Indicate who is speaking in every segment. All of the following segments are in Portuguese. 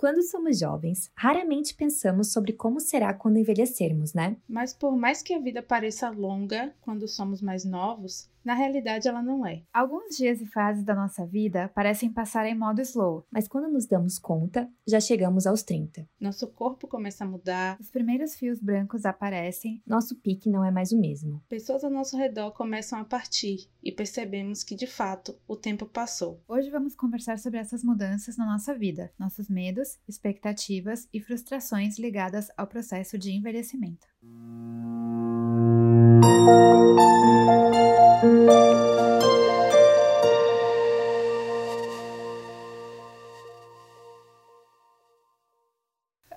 Speaker 1: Quando somos jovens, raramente pensamos sobre como será quando envelhecermos, né?
Speaker 2: Mas por mais que a vida pareça longa quando somos mais novos, na realidade, ela não é.
Speaker 3: Alguns dias e fases da nossa vida parecem passar em modo slow,
Speaker 1: mas quando nos damos conta, já chegamos aos 30.
Speaker 2: Nosso corpo começa a mudar,
Speaker 3: os primeiros fios brancos aparecem,
Speaker 1: nosso pique não é mais o mesmo.
Speaker 2: Pessoas ao nosso redor começam a partir e percebemos que, de fato, o tempo passou.
Speaker 3: Hoje vamos conversar sobre essas mudanças na nossa vida, nossos medos, expectativas e frustrações ligadas ao processo de envelhecimento.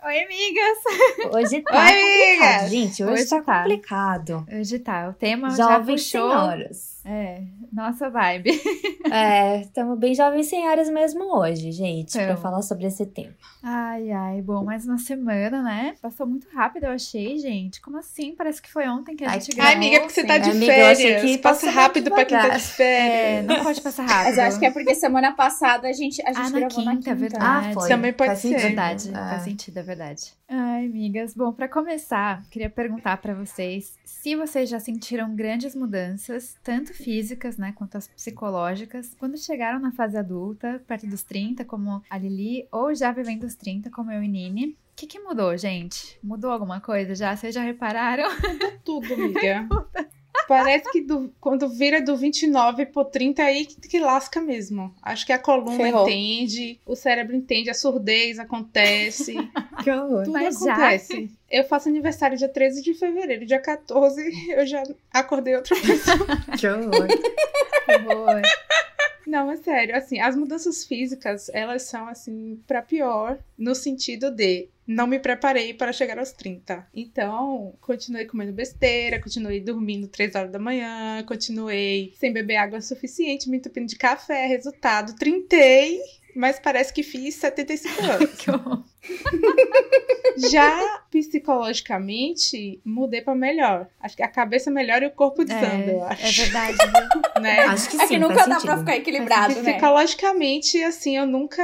Speaker 3: Oi, amigas!
Speaker 1: Hoje tá
Speaker 2: Oi,
Speaker 1: complicado,
Speaker 2: amigas!
Speaker 1: gente. Hoje,
Speaker 3: Hoje
Speaker 1: tá,
Speaker 3: tá.
Speaker 1: complicado.
Speaker 3: Hoje tá, o tema já
Speaker 1: Jovens
Speaker 3: puxou.
Speaker 1: senhoras.
Speaker 3: É, nossa vibe.
Speaker 1: É, estamos bem jovens senhoras mesmo hoje, gente, pra
Speaker 3: Tamo.
Speaker 1: falar sobre esse tema.
Speaker 3: Ai, ai, bom, mais uma semana, né? Passou muito rápido, eu achei, gente. Como assim? Parece que foi ontem que a
Speaker 1: Ai,
Speaker 3: gente gravou.
Speaker 2: Ai, amiga, porque você tá de
Speaker 1: Amiga,
Speaker 2: férias.
Speaker 1: que
Speaker 2: Passa rápido pra quem tá de férias.
Speaker 3: É, não pode passar rápido.
Speaker 4: Mas eu acho que é porque semana passada a gente, a gente
Speaker 3: Ah, na
Speaker 4: gravou
Speaker 3: quinta,
Speaker 4: na quinta.
Speaker 3: verdade.
Speaker 1: Ah, foi.
Speaker 2: Também pode
Speaker 1: Faz
Speaker 2: ser.
Speaker 1: sentido.
Speaker 3: Verdade,
Speaker 1: É.
Speaker 3: faz sentido, é verdade. Ai, amigas. Bom, pra começar, queria perguntar pra vocês se vocês já sentiram grandes mudanças, tanto físicas, né, quanto as psicológicas, quando chegaram na fase adulta, perto dos 30, como a Lili, ou já vivendo os 30, como eu e Nini. O que, que mudou, gente? Mudou alguma coisa já? Vocês já repararam?
Speaker 2: Tudo, amiga. Parece que do- quando vira do 29 pro 30 aí que, que lasca mesmo. Acho que a coluna
Speaker 4: Ferrou.
Speaker 2: entende, o cérebro entende, a surdez acontece,
Speaker 1: Que horror.
Speaker 2: tudo
Speaker 3: Mas já-
Speaker 2: acontece. Eu faço aniversário dia 13 de fevereiro, dia 14 eu já acordei outra pessoa.
Speaker 1: Que horror.
Speaker 3: Horror.
Speaker 2: Não, é sério, assim, as mudanças físicas, elas são assim pra pior no sentido de não me preparei para chegar aos 30. Então, continuei comendo besteira, continuei dormindo 3 horas da manhã, continuei sem beber água suficiente, me entupindo de café, resultado, trintei, mas parece que fiz 75 anos.
Speaker 3: que horror.
Speaker 2: Já psicologicamente, mudei pra melhor. Acho que a cabeça melhor e o corpo desanda, eu
Speaker 3: É, é
Speaker 2: acho,
Speaker 3: verdade, viu?
Speaker 2: né?
Speaker 1: Acho que
Speaker 4: É
Speaker 1: sim,
Speaker 4: que nunca dá
Speaker 1: sentido.
Speaker 4: pra ficar equilibrado, né?
Speaker 2: Psicologicamente, assim, eu nunca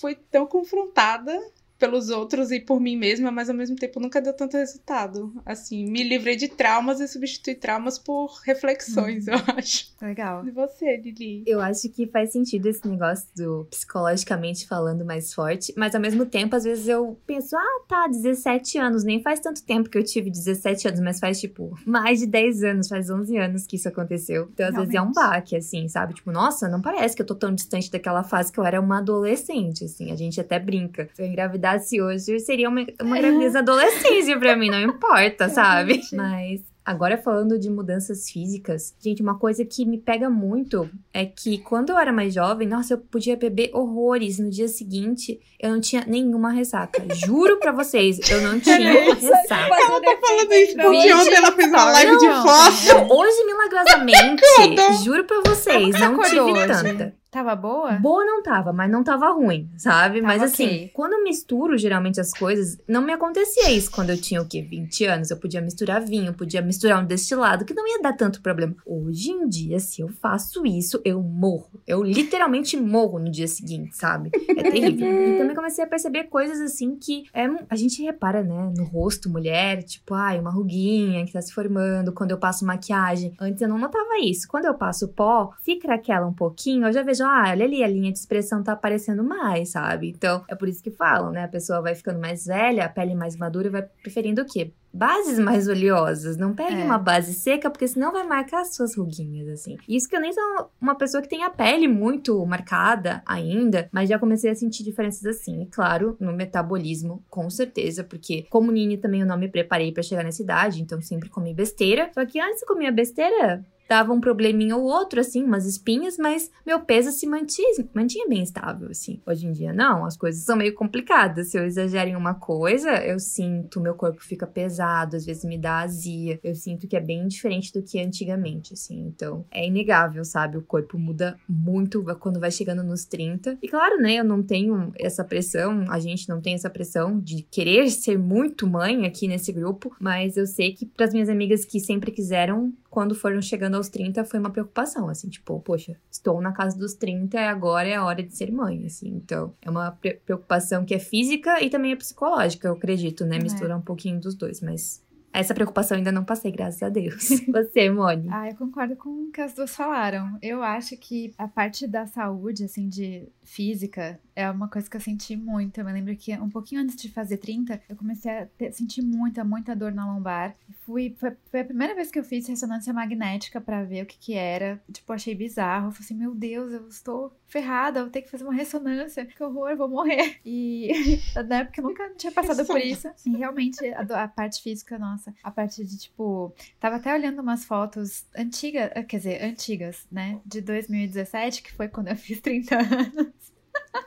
Speaker 2: fui tão confrontada pelos outros e por mim mesma, mas ao mesmo tempo nunca deu tanto resultado. Assim, me livrei de traumas e substituí traumas por reflexões, eu acho.
Speaker 3: Legal.
Speaker 2: E você, Lili?
Speaker 1: Eu acho que faz sentido esse negócio do psicologicamente falando mais forte, mas ao mesmo tempo, às vezes eu penso, ah, tá, 17 anos, nem faz tanto tempo que eu tive 17 anos, mas faz, tipo, mais de 10 anos, faz 11 anos que isso aconteceu. Então, às vezes é um
Speaker 3: Realmente.
Speaker 1: baque, assim, sabe? Tipo, nossa, não parece que eu tô tão distante daquela fase que eu era uma adolescente, assim, a gente até brinca. Se eu engravidasse hoje, seria uma, uma gravidez adolescência pra mim, não importa, sabe?
Speaker 3: Realmente.
Speaker 1: Mas Agora falando de mudanças físicas, gente, uma coisa que me pega muito é que quando eu era mais jovem, nossa, eu podia beber horrores. No dia seguinte, eu não tinha nenhuma ressaca. Juro pra vocês, eu não tinha ressaca.
Speaker 4: Ela tá
Speaker 2: Falando isso
Speaker 3: Não,
Speaker 2: porque ontem ela fez uma live de
Speaker 3: não,
Speaker 2: foto.
Speaker 3: é.
Speaker 1: Hoje, milagrosamente, juro pra vocês,
Speaker 3: que
Speaker 1: não tive
Speaker 3: hoje?
Speaker 1: tanta.
Speaker 3: Tava boa?
Speaker 1: Boa não tava, mas não tava ruim, sabe?
Speaker 3: Tava
Speaker 1: mas assim,
Speaker 3: ok.
Speaker 1: quando eu misturo geralmente as coisas, não me acontecia isso quando eu tinha o quê? 20 anos. Eu podia misturar vinho, podia misturar um destilado, que não ia dar tanto problema. Hoje em dia, se eu faço isso, eu morro. Eu literalmente morro no dia seguinte, sabe? É terrível. e também comecei a perceber coisas assim que é, a gente repara, né? No rosto, mulher, tipo, ai, uma ruguinha que tá se formando quando eu passo maquiagem. Antes eu não notava isso. Quando eu passo pó, se craquela um pouquinho, eu já vejo, ah, olha ali, a linha de expressão tá aparecendo mais, sabe? Então, é por isso que falam, né? A pessoa vai ficando mais velha, a pele mais madura e vai preferindo o quê? Bases mais oleosas. Não pegue
Speaker 3: É.
Speaker 1: uma base seca, porque senão vai marcar as suas ruguinhas, assim. Isso que eu nem sou uma pessoa que tem a pele muito marcada ainda, mas já comecei a sentir diferenças assim. E claro, no metabolismo, com certeza, porque como Nini também eu não me preparei pra chegar nessa idade, então sempre comi besteira. Só que antes eu comia besteira, dava um probleminha ou outro, assim, umas espinhas, mas meu peso se mantinha, mantinha bem estável, assim. Hoje em dia, não, as coisas são meio complicadas. Se eu exagero em uma coisa, eu sinto, meu corpo fica pesado, às vezes me dá azia. Eu sinto que é bem diferente do que antigamente, assim. Então, é inegável, sabe? O corpo muda muito quando vai chegando nos 30. E claro, né, eu não tenho essa pressão, a gente não tem essa pressão de querer ser muito mãe aqui nesse grupo, mas eu sei que para as minhas amigas que sempre quiseram, quando foram chegando aos 30 foi uma preocupação, assim, tipo, poxa, estou na casa dos 30 e agora é a hora de ser mãe, assim. Então, é uma pre preocupação que é física e também é psicológica, eu acredito, né? Mistura é. um pouquinho dos dois, mas essa preocupação ainda não passei, graças a Deus. Você, Moni?
Speaker 3: Ah, eu concordo com o que as duas falaram. Eu acho que a parte da saúde, assim, de física, é uma coisa que eu senti muito. Eu me lembro que um pouquinho antes de fazer 30, eu comecei a ter, sentir muita, muita dor na lombar. Fui, foi, foi, a primeira vez que eu fiz ressonância magnética para ver o que que era. Tipo, achei bizarro. Eu falei assim, meu Deus, eu estou ferrada, eu vou ter que fazer uma ressonância. Que horror, eu vou morrer. E na época eu nunca tinha passado por isso. E realmente, a, a parte física, nossa, a parte de, tipo, tava até olhando umas fotos antigas, quer dizer, antigas, né? De 2017, que foi quando eu fiz 30 anos.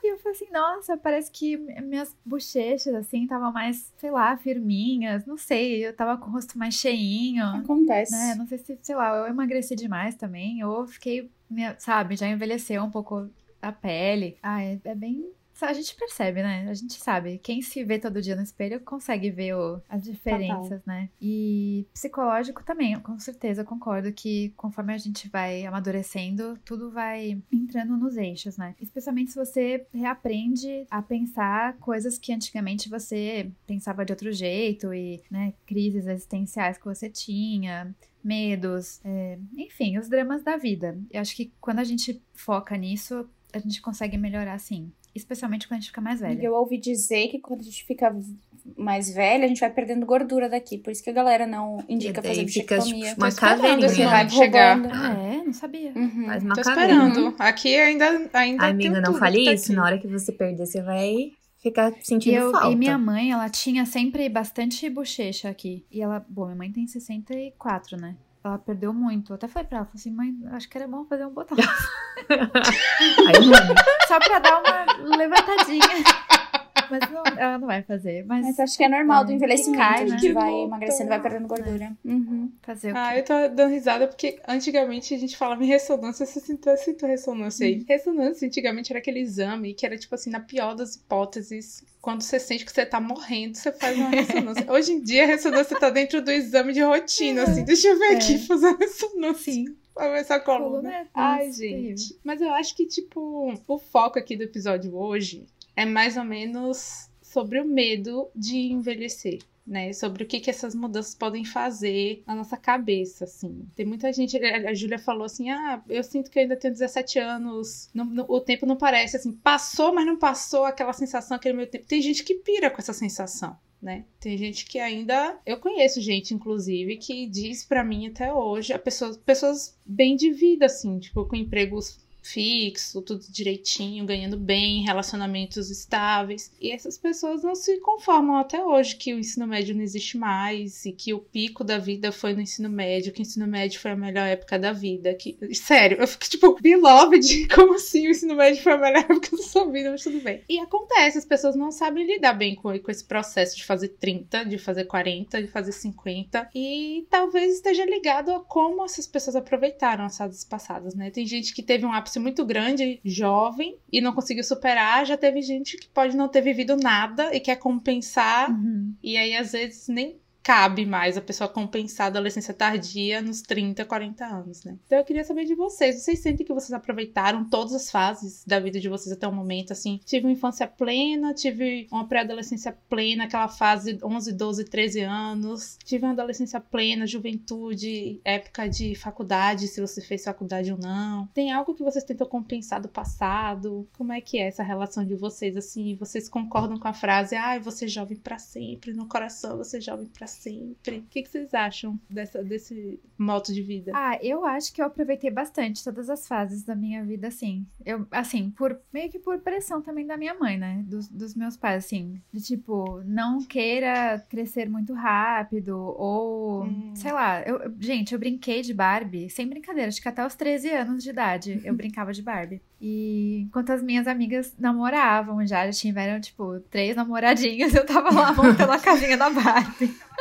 Speaker 3: E eu falei assim, nossa, parece que minhas bochechas, assim, estavam mais, sei lá, firminhas, não sei, eu tava com o rosto mais cheinho.
Speaker 4: Acontece.
Speaker 3: Né? Não sei se, sei lá, eu emagreci demais também, ou fiquei, sabe, já envelheceu um pouco a pele. Ah, é, é bem a gente percebe, né? A gente sabe. Quem se vê todo dia no espelho consegue ver o, as diferenças, Total. né? E psicológico também, com certeza, concordo que conforme a gente vai amadurecendo, tudo vai entrando nos eixos, né? Especialmente se você reaprende a pensar coisas que antigamente você pensava de outro jeito e, né, crises existenciais que você tinha medos, é, enfim, os dramas da vida. Eu acho que quando a gente foca nisso, a gente consegue melhorar sim especialmente quando a gente fica mais velha.
Speaker 4: Eu ouvi dizer que quando a gente fica mais velha, a gente vai perdendo gordura daqui. Por isso que a galera não indica fazer bichectomia.
Speaker 1: Tipo, uma caveirinha.
Speaker 2: Você vai chegar.
Speaker 3: Ah, é? Não sabia.
Speaker 1: Uhum. Faz uma
Speaker 2: Tô esperando. Aqui ainda, ainda
Speaker 1: Amiga, não fale tá isso. Aqui. Na hora que você perder, você vai ficar sentindo
Speaker 3: eu,
Speaker 1: falta.
Speaker 3: E minha mãe, ela tinha sempre bastante bochecha aqui. E ela, bom, minha mãe tem 64, né? Ela perdeu muito. Eu até falei pra ela, falei assim, mãe, acho que era bom fazer um botão. Aí, mãe. Só pra dar uma levantadinha. Mas não, ela não vai fazer. Mas,
Speaker 4: mas acho que é normal do envelhecimento. Cai, a gente né? vai emagrecendo, vai perdendo gordura. É.
Speaker 3: Uhum. Fazer o
Speaker 2: ah, quê? Ah, eu tô dando risada porque antigamente a gente falava em ressonância. Você sentou, sentou ressonância aí. Uhum. Ressonância antigamente era aquele exame que era tipo assim, na pior das hipóteses, quando você sente que você tá morrendo, você faz uma ressonância. Hoje em dia a ressonância tá dentro do exame de rotina, assim. Deixa eu ver é. aqui fazer a ressonância. Sim pra ver essa coluna. coluna é Ai, gente. Mas eu acho que, tipo, o foco aqui do episódio hoje é mais ou menos sobre o medo de envelhecer. Né, sobre o que, que essas mudanças podem fazer na nossa cabeça, assim. Tem muita gente, a Júlia falou assim, ah, eu sinto que eu ainda tenho 17 anos, o tempo não parece, assim, passou, mas não passou aquela sensação, aquele meu tempo. Tem gente que pira com essa sensação, né? Tem gente que ainda. Eu conheço gente, inclusive, que diz para mim até hoje, a pessoas, pessoas bem de vida, assim, tipo, com empregos fixo, tudo direitinho, ganhando bem, relacionamentos estáveis. E essas pessoas não se conformam até hoje que o ensino médio não existe mais e que o pico da vida foi no ensino médio, que o ensino médio foi a melhor época da vida. Que... Sério, eu fico tipo, beloved, como assim o ensino médio foi a melhor época da sua vida, mas tudo bem. E acontece, as pessoas não sabem lidar bem com, com esse processo de fazer 30, de fazer 40, de fazer 50. E talvez esteja ligado a como essas pessoas aproveitaram as fases passadas, né? Tem gente que teve um ápice muito grande, jovem, e não conseguiu superar. Já teve gente que pode não ter vivido nada e quer compensar. Uhum. E aí, às vezes, nem cabe mais a pessoa compensar a adolescência tardia nos 30, 40 anos, né? Então eu queria saber de vocês. Vocês sentem que vocês aproveitaram todas as fases da vida de vocês até o momento? Assim, tive uma infância plena, tive uma pré-adolescência plena, aquela fase 11, 12, 13 anos. Tive uma adolescência plena, juventude, época de faculdade, se você fez faculdade ou não. Tem algo que vocês tentam compensar do passado? Como é que é essa relação de vocês? Assim, vocês concordam com a frase, ah, você é jovem para sempre, no coração você é jovem para sempre. O que, que vocês acham dessa, desse modo de vida?
Speaker 3: Ah, eu acho que eu aproveitei bastante todas as fases da minha vida, assim. Eu, assim, por meio que por pressão também da minha mãe, né? Dos, dos meus pais, assim. De tipo, não queira crescer muito rápido, ou hum. sei lá. Eu, gente, eu brinquei de Barbie, sem brincadeira, acho que até os 13 anos de idade eu brincava de Barbie. E enquanto as minhas amigas namoravam já, já tiveram, tipo, três namoradinhas, eu tava lá montando a casinha da Barbie.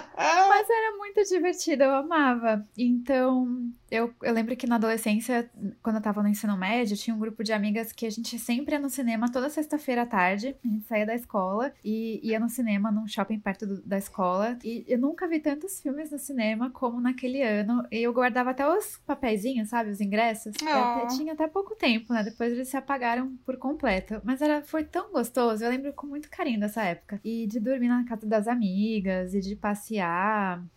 Speaker 3: Mas era muito divertido, eu amava. Então, eu, eu lembro que na adolescência, quando eu tava no ensino médio, tinha um grupo de amigas que a gente sempre ia no cinema toda sexta-feira à tarde. A gente saía da escola e ia no cinema num shopping perto do, da escola. E eu nunca vi tantos filmes no cinema como naquele ano. E eu guardava até os papeizinhos, sabe? Os ingressos. Oh. Até, tinha até pouco tempo, né? Depois eles se apagaram por completo. Mas era, foi tão gostoso. Eu lembro com muito carinho dessa época. E de dormir na casa das amigas e de passear.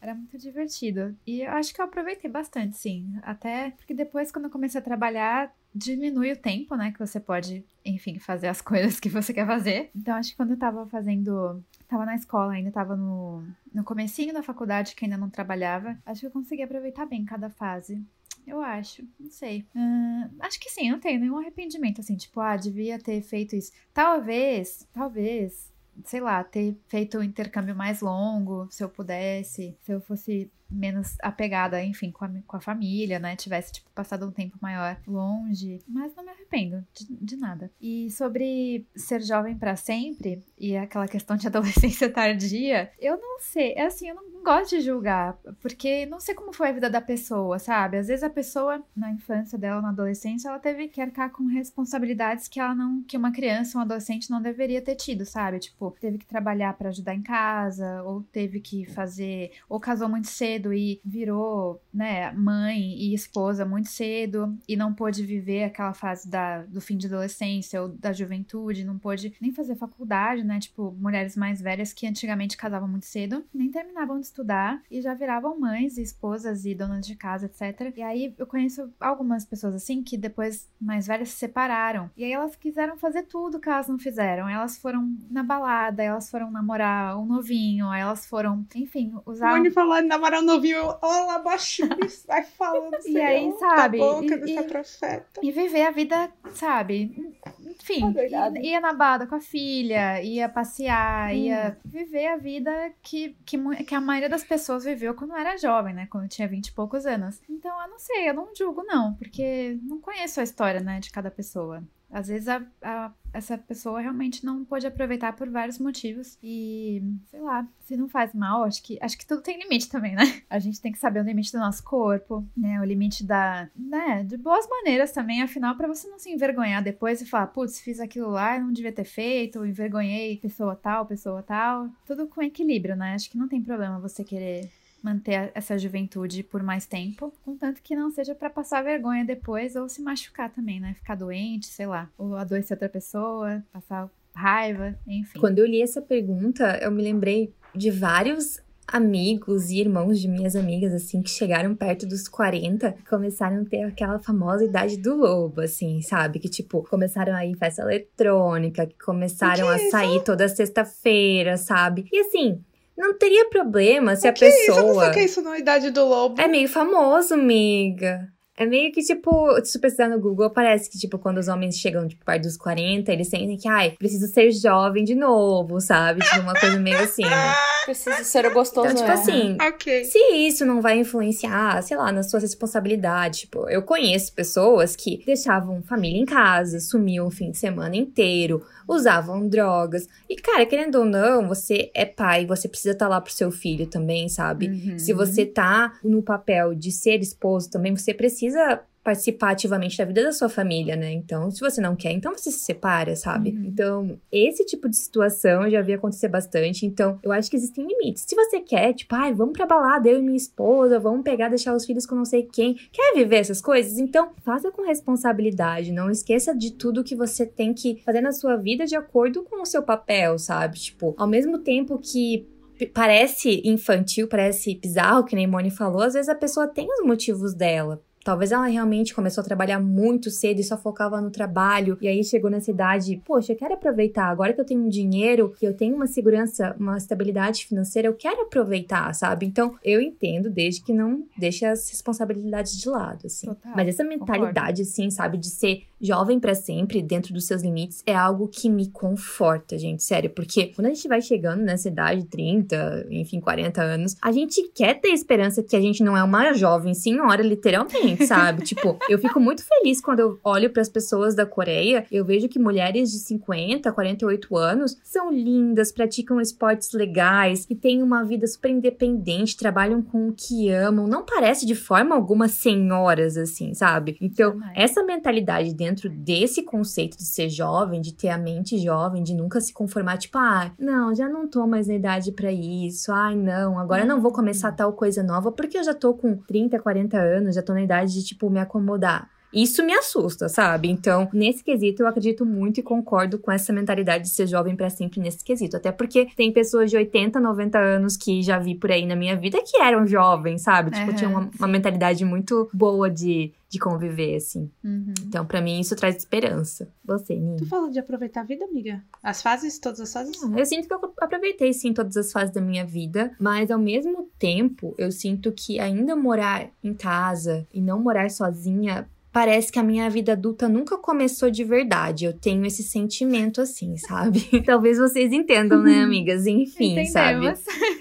Speaker 3: Era muito divertido. E eu acho que eu aproveitei bastante, sim. Até porque depois, quando eu comecei a trabalhar, diminui o tempo, né? Que você pode, enfim, fazer as coisas que você quer fazer. Então, acho que quando eu tava fazendo. Tava na escola ainda, tava no, no comecinho da faculdade, que ainda não trabalhava. Acho que eu consegui aproveitar bem cada fase. Eu acho, não sei. Uh, acho que sim, não tenho nenhum arrependimento, assim, tipo, ah, devia ter feito isso. Talvez, talvez, sei lá, ter feito o um intercâmbio mais longo, se eu pudesse, se eu fosse menos apegada, enfim, com a, com a família, né? Tivesse, tipo, passado um tempo maior longe. Mas não me arrependo de, de nada. E sobre ser jovem para sempre e aquela questão de adolescência tardia, eu não sei. É assim, eu não gosto de julgar, porque não sei como foi a vida da pessoa, sabe? Às vezes a pessoa, na infância dela, na adolescência, ela teve que arcar com responsabilidades que ela não. que uma criança, um adolescente não deveria ter tido, sabe? Tipo, teve que trabalhar para ajudar em casa, ou teve que fazer. ou casou muito cedo cedo e virou, né, mãe e esposa muito cedo e não pôde viver aquela fase da, do fim de adolescência ou da juventude, não pôde nem fazer faculdade, né? Tipo, mulheres mais velhas que antigamente casavam muito cedo, nem terminavam de estudar e já viravam mães e esposas e donas de casa, etc. E aí eu conheço algumas pessoas assim que depois mais velhas se separaram. E aí elas quiseram fazer tudo que elas não fizeram. Elas foram na balada, elas foram namorar um novinho, elas foram, enfim, usar.
Speaker 2: Mãe falar namorar novinho, olha baixinho, vai falando
Speaker 3: E aí, sabe?
Speaker 2: boca
Speaker 3: e,
Speaker 2: e, profeta.
Speaker 3: e viver a vida, sabe? Enfim,
Speaker 4: É
Speaker 3: ia, na balada com a filha, ia passear,
Speaker 4: Hum.
Speaker 3: ia viver a vida que, que, que a maioria das pessoas viveu quando era jovem, né? Quando tinha vinte e poucos anos. Então, eu não sei, eu não julgo, não, porque não conheço a história, né, de cada pessoa. Às vezes a, a- essa pessoa realmente não pôde aproveitar por vários motivos. E, sei lá, se não faz mal, acho que, acho que tudo tem limite também, né? A gente tem que saber o limite do nosso corpo, né? O limite da. né? De boas maneiras também, afinal, pra você não se envergonhar depois e falar, putz, fiz aquilo lá não devia ter feito, envergonhei pessoa tal, pessoa tal. Tudo com equilíbrio, né? Acho que não tem problema você querer manter essa juventude por mais tempo, contanto que não seja pra passar vergonha depois ou se machucar também, né? Ficar doente, sei lá, ou adoecer outra pessoa, passar raiva, enfim.
Speaker 1: Quando eu li essa pergunta, eu me lembrei de vários amigos e irmãos de minhas amigas, assim, que chegaram perto dos 40 e começaram a ter aquela famosa idade do lobo, assim, sabe? Que, tipo, começaram a ir em festa eletrônica, que começaram
Speaker 2: que
Speaker 1: a
Speaker 2: é
Speaker 1: sair toda sexta-feira, sabe? E, assim, não teria problema se
Speaker 2: O
Speaker 1: a
Speaker 2: que é isso? Eu não
Speaker 1: pessoa...
Speaker 2: saquei isso na Idade do Lobo.
Speaker 1: É meio famoso, amiga. É meio que, tipo, se tu pesquisar no Google, parece que, tipo, quando os homens chegam, tipo, perto dos 40, eles sentem que, ai, preciso ser jovem de novo, sabe? Tipo, uma coisa meio assim.
Speaker 4: Precisa ser gostoso.
Speaker 1: Então, tipo
Speaker 4: é.
Speaker 1: assim,
Speaker 2: Ok.
Speaker 1: se isso não vai influenciar, sei lá, nas suas responsabilidades, tipo, eu conheço pessoas que deixavam família em casa, sumiam o fim de semana inteiro, usavam drogas. E, cara, querendo ou não, você é pai, você precisa estar lá pro seu filho também, sabe?
Speaker 3: Uhum.
Speaker 1: Se você tá no papel de ser esposo também, você precisa participar ativamente da vida da sua família, né? Então, se você não quer, então você se separa, sabe?
Speaker 3: Uhum.
Speaker 1: Então, esse tipo de situação eu já vi acontecer bastante. Então, eu acho que existem limites. Se você quer, tipo, ai, vamos pra balada, eu e minha esposa, vamos pegar, deixar os filhos com não sei quem, quer viver essas coisas? Então, faça com responsabilidade. Não esqueça de tudo que você tem que fazer na sua vida de acordo com o seu papel, sabe? Tipo, ao mesmo tempo que parece infantil, parece bizarro, que nem Moni falou, às vezes a pessoa tem os motivos dela. Talvez ela realmente começou a trabalhar muito cedo e só focava no trabalho. E aí chegou nessa idade, poxa, eu quero aproveitar. Agora que eu tenho um dinheiro, que eu tenho uma segurança, uma estabilidade financeira, eu quero aproveitar, sabe? Então, eu entendo desde que não deixe as responsabilidades de lado, assim.
Speaker 3: Total,
Speaker 1: Mas essa mentalidade, assim, sabe, de ser jovem pra sempre, dentro dos seus limites, é algo que me conforta, gente, sério. Porque quando a gente vai chegando nessa idade, 30, enfim, 40 anos, a gente quer ter esperança que a gente não é uma jovem senhora, literalmente. Diferente, sabe? tipo, eu fico muito feliz quando eu olho para as pessoas da Coreia, eu vejo que mulheres de 50, 48 anos são lindas, praticam esportes legais, que têm uma vida super independente, trabalham com o que amam, não parece de forma alguma senhoras assim, sabe? Então, essa mentalidade dentro desse conceito de ser jovem, de ter a mente jovem, de nunca se conformar, tipo, ah, não, já não tô mais na idade para isso, ai, não, agora não vou começar tal coisa nova porque eu já tô com 30, 40 anos, já tô na idade de, tipo, me acomodar. Isso me assusta, sabe? Então, nesse quesito, eu acredito muito e concordo com essa mentalidade de ser jovem para sempre nesse quesito. Até porque tem pessoas de 80, 90 anos que já vi por aí na minha vida que eram jovens, sabe? Tipo, uhum, tinha uma, uma, mentalidade muito boa de, de conviver, assim. Uhum. Então, para mim, isso traz esperança. Você, Nini?
Speaker 2: Tu falou de aproveitar a vida, amiga? As fases, todas as fases?
Speaker 1: Ah, eu sinto que eu aproveitei, sim, todas as fases da minha vida. Mas, ao mesmo tempo, eu sinto que ainda morar em casa e não morar sozinha parece que a minha vida adulta nunca começou de verdade. Eu tenho esse sentimento assim, sabe? Talvez vocês entendam, né, amigas? Enfim, Entendemos. sabe?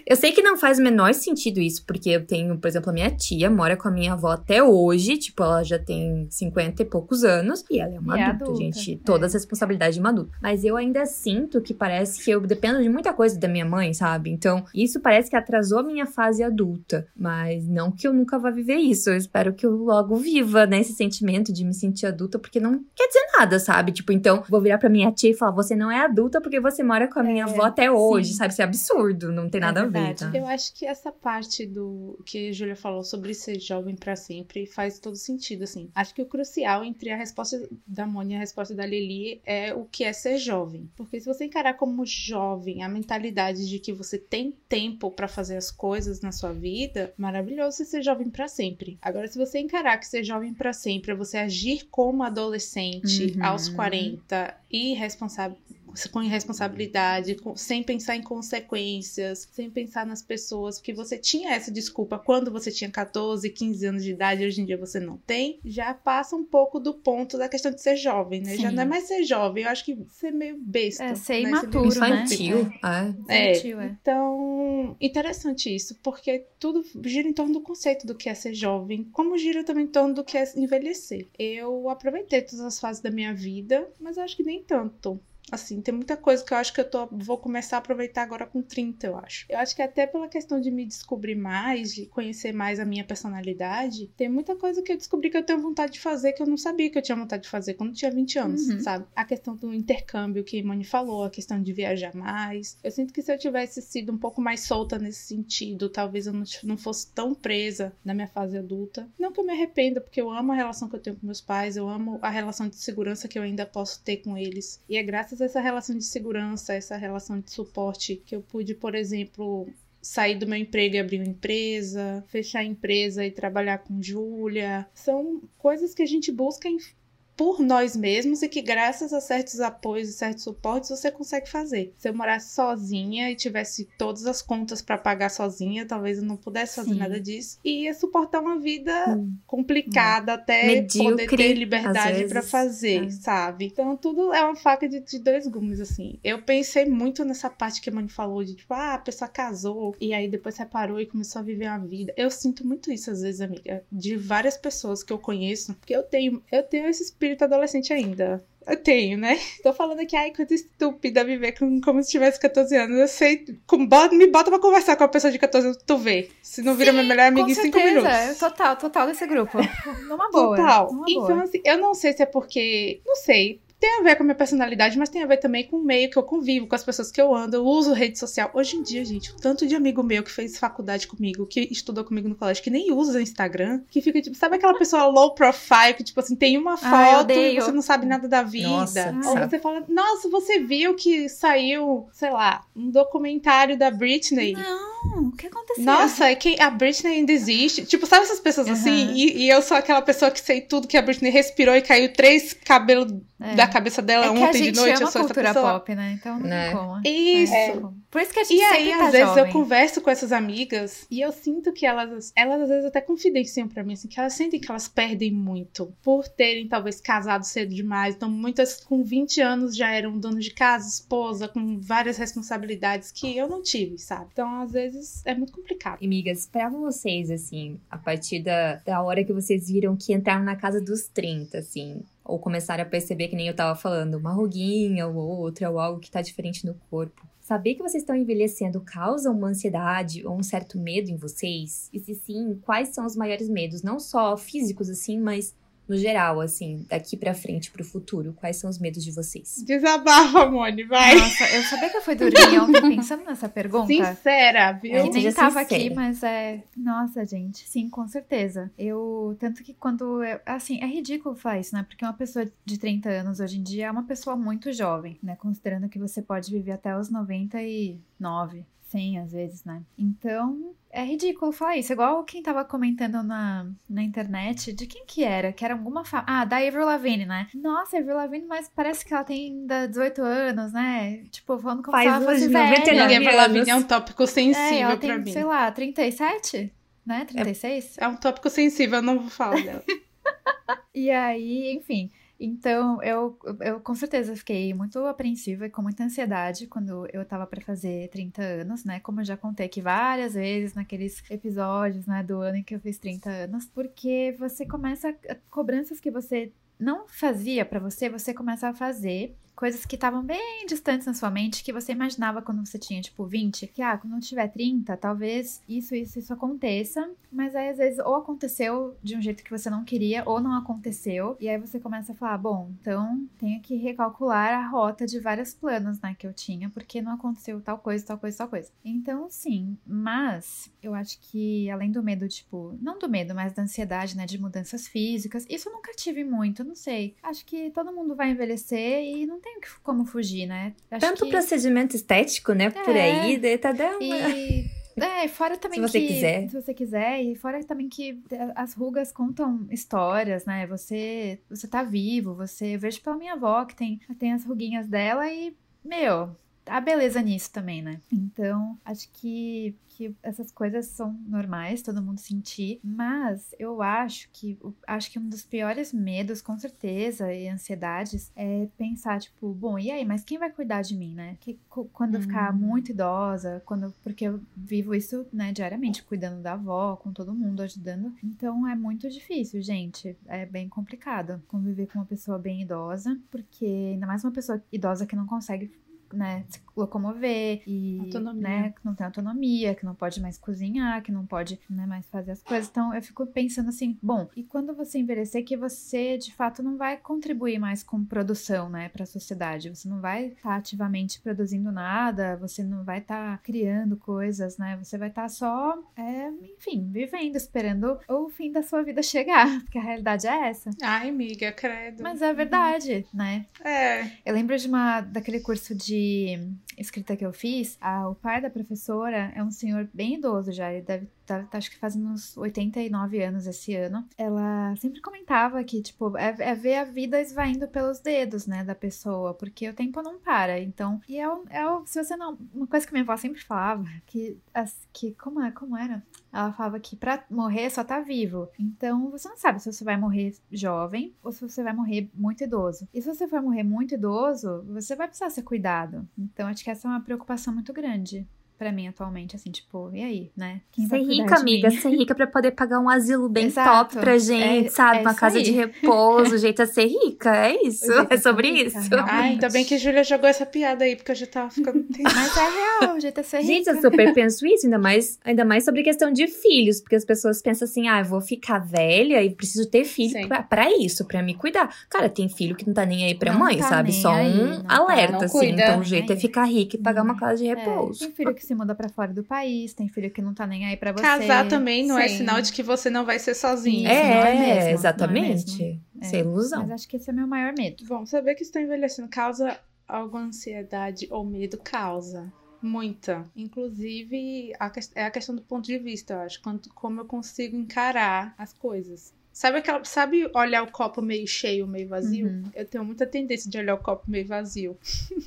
Speaker 1: Eu sei que não faz o menor sentido isso, porque eu tenho, por exemplo, a minha tia mora com a minha avó até hoje, tipo, ela já tem 50 e poucos anos, e ela é uma adulta, adulta, gente. Todas as responsabilidades de uma adulta. Mas eu ainda sinto que parece que eu dependo de muita coisa da minha mãe, sabe? Então, isso parece que atrasou a minha fase adulta. Mas não que eu nunca vá viver isso. Eu espero que eu logo viva, né, esse sentimento sentimento de me sentir adulta, porque não quer dizer nada, sabe? Tipo, então, vou virar pra minha tia e falar: você não é adulta porque você mora com a minha é, avó até hoje, sim. sabe? Isso é absurdo, não tem é nada verdade. a ver.
Speaker 2: Tá? Eu acho que essa parte do que a Júlia falou sobre ser jovem para sempre faz todo sentido, assim. Acho que o crucial entre a resposta da Mônica e a resposta da Lili é o que é ser jovem. Porque se você encarar como jovem a mentalidade de que você tem tempo para fazer as coisas na sua vida, maravilhoso você ser jovem para sempre. Agora, se você encarar que ser jovem para sempre é você agir como adolescente uhum. aos 40 e responsável com irresponsabilidade, com, sem pensar em consequências, sem pensar nas pessoas, porque você tinha essa desculpa quando você tinha 14, 15 anos de idade, hoje em dia você não tem, já passa um pouco do ponto da questão de ser jovem, né? Sim. Já não é mais ser jovem, eu acho que ser meio besta.
Speaker 3: É, ser
Speaker 2: né?
Speaker 3: imaturo,
Speaker 1: ser
Speaker 3: né?
Speaker 1: Infantil.
Speaker 2: É. é. Infantil, é. Então, interessante isso, porque tudo gira em torno do conceito do que é ser jovem, como gira também em torno do que é envelhecer. Eu aproveitei todas as fases da minha vida, mas acho que nem tanto. Assim, tem muita coisa que eu acho que eu tô, vou começar a aproveitar agora com 30, eu acho. Eu acho que até pela questão de me descobrir mais, de conhecer mais a minha personalidade, tem muita coisa que eu descobri que eu tenho vontade de fazer que eu não sabia que eu tinha vontade de fazer quando tinha 20 anos, uhum. sabe? A questão do intercâmbio que Mani falou, a questão de viajar mais. Eu sinto que se eu tivesse sido um pouco mais solta nesse sentido, talvez eu não, não fosse tão presa na minha fase adulta. Não que eu me arrependa, porque eu amo a relação que eu tenho com meus pais, eu amo a relação de segurança que eu ainda posso ter com eles. E é graças essa relação de segurança, essa relação de suporte que eu pude, por exemplo, sair do meu emprego e abrir uma empresa, fechar a empresa e trabalhar com Júlia. São coisas que a gente busca em por nós mesmos e que graças a certos apoios e certos suportes você consegue fazer. Se eu morasse sozinha e tivesse todas as contas para pagar sozinha, talvez eu não pudesse fazer Sim. nada disso e ia suportar uma vida hum. complicada hum. até Medíocre, poder ter liberdade para fazer, é. sabe? Então tudo é uma faca de, de, dois gumes assim. Eu pensei muito nessa parte que a mãe falou de tipo, ah, a pessoa casou e aí depois separou e começou a viver a vida. Eu sinto muito isso às vezes, amiga, de várias pessoas que eu conheço, porque eu tenho eu tenho esse espírito adolescente ainda. Eu tenho, né? Tô falando aqui, ai, coisa estúpida viver com, como se tivesse 14 anos. Eu sei, com, bota, me bota pra conversar com uma pessoa de 14 anos, tu vê. Se não vira Sim, minha melhor amiga em 5 minutos.
Speaker 3: Total, total desse grupo. Numa boa.
Speaker 2: Total.
Speaker 3: Numa
Speaker 2: então, boa. assim, eu não sei se é porque. Não sei tem a ver com a minha personalidade, mas tem a ver também com o meio que eu convivo, com as pessoas que eu ando. Eu uso rede social. Hoje em dia, gente, o tanto de amigo meu que fez faculdade comigo, que estudou comigo no colégio, que nem usa o Instagram, que fica tipo, sabe aquela pessoa low profile, que tipo assim, tem uma foto e você não sabe nada da vida. Nossa, Ou você fala, nossa, você viu que saiu, sei lá, um documentário da Britney?
Speaker 3: Não, o que aconteceu?
Speaker 2: Nossa, é que a Britney ainda existe. Tipo, sabe essas pessoas uhum. assim? E, e, eu sou aquela pessoa que sei tudo que a Britney respirou e caiu três cabelos é. da cabeça dela
Speaker 3: é que
Speaker 2: ontem
Speaker 3: a gente
Speaker 2: de noite,
Speaker 3: ama
Speaker 2: eu sou essa pessoa.
Speaker 3: pop, né? Então não
Speaker 1: Né?
Speaker 3: tem como.
Speaker 2: Isso.
Speaker 3: É, Por isso que a gente
Speaker 2: E
Speaker 3: sempre
Speaker 2: aí,
Speaker 3: tá
Speaker 2: às vezes,
Speaker 3: jovem.
Speaker 2: eu converso com essas amigas e eu sinto que elas, elas às vezes até confidenciam pra mim, assim, que elas sentem que elas perdem muito por terem, talvez, casado cedo demais. Então, muitas com 20 anos já eram donas de casa, esposa, com várias responsabilidades que eu não tive, sabe? Então, às vezes, é muito complicado.
Speaker 1: Amigas, pra vocês, assim, a partir da, da hora que vocês viram que entraram na casa dos 30, assim, ou começaram a perceber que nem eu tava falando, uma ruguinha ou outra, ou algo que tá diferente no corpo. Saber que vocês estão envelhecendo causa uma ansiedade ou um certo medo em vocês? E se sim, quais são os maiores medos? Não só físicos, assim, mas no geral, assim, daqui pra frente, pro futuro. Quais são os medos de vocês?
Speaker 2: Desabafa, Mone, vai.
Speaker 3: Nossa, eu sabia que eu fui dormir ontem pensando nessa pergunta.
Speaker 2: Sincera, viu?
Speaker 3: Eu
Speaker 1: Seja
Speaker 3: nem tava
Speaker 1: sincera.
Speaker 3: aqui, mas é. Nossa, gente. Sim, com certeza. Eu. Tanto que quando. Eu... Assim, é ridículo falar isso, né? Porque uma pessoa de 30 anos hoje em dia é uma pessoa muito jovem, né? Considerando que você pode viver até os 99, 100 às vezes, né? Então. É ridículo falar isso. Igual quem tava comentando na, na internet. De quem que era? Que era alguma. Fa... Ah, da Avril Lavigne, né? Nossa, Avril Lavigne, mas parece que ela tem ainda 18 anos, né? Tipo, falando como
Speaker 1: Faz
Speaker 3: se ela fosse
Speaker 1: uns
Speaker 3: velha.
Speaker 1: 99
Speaker 2: Ninguém vai lá
Speaker 1: anos.
Speaker 2: vir, é um tópico
Speaker 3: É,
Speaker 2: sensível
Speaker 3: ela
Speaker 2: pra
Speaker 3: tem,
Speaker 2: mim.
Speaker 3: sei lá, 37? Né? 36?
Speaker 2: É um tópico sensível, eu não vou falar dela.
Speaker 3: E aí, enfim. Então, eu, eu com certeza fiquei muito apreensiva e com muita ansiedade quando eu tava pra fazer 30 anos, né? Como eu já contei aqui várias vezes naqueles episódios, né, do ano em que eu fiz 30 anos, porque você começa cobranças que você não fazia pra você, você começa a fazer coisas que estavam bem distantes na sua mente, que você imaginava quando você tinha, tipo, 20, que, ah, quando eu tiver 30, talvez isso, isso, isso aconteça, mas aí, às vezes, ou aconteceu de um jeito que você não queria, ou não aconteceu, e aí você começa a falar, bom, então tenho que recalcular a rota de vários planos, né, que eu tinha, porque não aconteceu tal coisa, tal coisa, tal coisa. Então, sim, mas eu acho que, além do medo, tipo, não do medo, mas da ansiedade, né, de mudanças físicas, isso eu nunca tive muito, não sei. Acho que todo mundo vai envelhecer e não tem como fugir, né? Acho
Speaker 1: Tanto
Speaker 3: que...
Speaker 1: procedimento estético, né, por
Speaker 3: É.
Speaker 1: aí, daí tá dando...
Speaker 3: E. É, fora também
Speaker 1: Se você
Speaker 3: que.
Speaker 1: quiser.
Speaker 3: Se você quiser. E fora também que as rugas contam histórias, né? Você, você tá vivo, você. Eu vejo pela minha avó que tem, tem as ruguinhas dela e, meu, há beleza nisso também, né? Então, acho que, que essas coisas são normais, todo mundo sentir, mas eu acho que acho que um dos piores medos, com certeza, e ansiedades, é pensar, tipo, bom, e aí, mas quem vai cuidar de mim, né? Que, quando eu ficar
Speaker 1: Hum.
Speaker 3: muito idosa, quando porque eu vivo isso, né, diariamente, cuidando da avó, com todo mundo, ajudando. Então é muito difícil, gente. É bem complicado conviver com uma pessoa bem idosa, porque ainda mais uma pessoa idosa que não consegue né, se locomover e
Speaker 2: Autonomia.
Speaker 3: né, que não tem autonomia, que não pode mais cozinhar, que não pode né, mais fazer as coisas. Então eu fico pensando assim, bom, e quando você envelhecer que você de fato não vai contribuir mais com produção, né, para a sociedade. Você não vai estar ativamente produzindo nada, você não vai estar criando coisas, né? Você vai estar só, é, enfim, vivendo, esperando o fim da sua vida chegar, porque a realidade é essa.
Speaker 2: Ai, amiga, credo.
Speaker 3: Mas é verdade, né?
Speaker 2: É.
Speaker 3: Eu lembro de uma daquele curso de de escrita que eu fiz. Ah, o pai da professora é um senhor bem idoso já. Ele deve tá, tá, acho que faz uns 89 anos esse ano. Ela sempre comentava que, tipo, é, é ver a vida esvaindo pelos dedos, né, da pessoa, porque o tempo não para. Então, e é, o- é se você não. Uma coisa que minha avó sempre falava, que, as, que como, é, como era? Ela falava que pra morrer só tá vivo. Então, você não sabe se você vai morrer jovem ou se você vai morrer muito idoso. E se você for morrer muito idoso, você vai precisar ser cuidado. Então, acho que essa é uma preocupação muito grande pra mim atualmente, assim, tipo, e aí, né? Quem
Speaker 1: Ser rica, amiga,
Speaker 3: mim?
Speaker 1: ser rica pra poder pagar um asilo bem
Speaker 3: Exato.
Speaker 1: top pra gente,
Speaker 3: É-
Speaker 1: sabe?
Speaker 3: é
Speaker 1: Uma casa
Speaker 3: aí.
Speaker 1: de repouso, o jeito é ser rica, é isso, é
Speaker 3: é
Speaker 1: sobre
Speaker 3: rica,
Speaker 1: isso.
Speaker 3: realmente.
Speaker 2: Ai, ainda bem que a Júlia jogou essa piada aí, porque eu já tava ficando.
Speaker 3: Mas é real, o jeito é ser
Speaker 1: Gente,
Speaker 3: rica.
Speaker 1: eu super penso isso, ainda mais, ainda mais sobre questão de filhos, porque as pessoas pensam assim, ah, eu vou ficar velha e preciso ter filho pra, pra isso, pra me cuidar. Cara, tem filho que não tá nem aí pra
Speaker 3: Não
Speaker 1: mãe,
Speaker 3: tá
Speaker 1: sabe? Só
Speaker 3: aí,
Speaker 1: um
Speaker 3: tá.
Speaker 1: alerta,
Speaker 4: Não
Speaker 1: assim.
Speaker 4: cuida.
Speaker 1: Então o jeito é ficar rica e pagar uma casa de
Speaker 3: É,
Speaker 1: repouso.
Speaker 3: tem filho que se muda pra fora do país, tem filho que não tá nem aí pra você.
Speaker 2: Casar também não é
Speaker 4: Sim.
Speaker 2: sinal de que você não vai ser sozinha.
Speaker 3: Isso, não é
Speaker 1: É,
Speaker 3: mesmo, é
Speaker 1: exatamente.
Speaker 3: mesmo.
Speaker 1: Isso é
Speaker 3: É,
Speaker 1: ilusão.
Speaker 3: Mas acho que esse é o meu maior medo.
Speaker 2: Bom, saber que está envelhecendo causa alguma ansiedade ou medo causa. Muita. Inclusive, a é a questão do ponto de vista, eu acho. Quanto, como eu consigo encarar as coisas. Sabe aquela, sabe olhar o copo meio cheio, meio vazio?
Speaker 3: Uhum.
Speaker 2: Eu tenho muita tendência de olhar o copo meio vazio.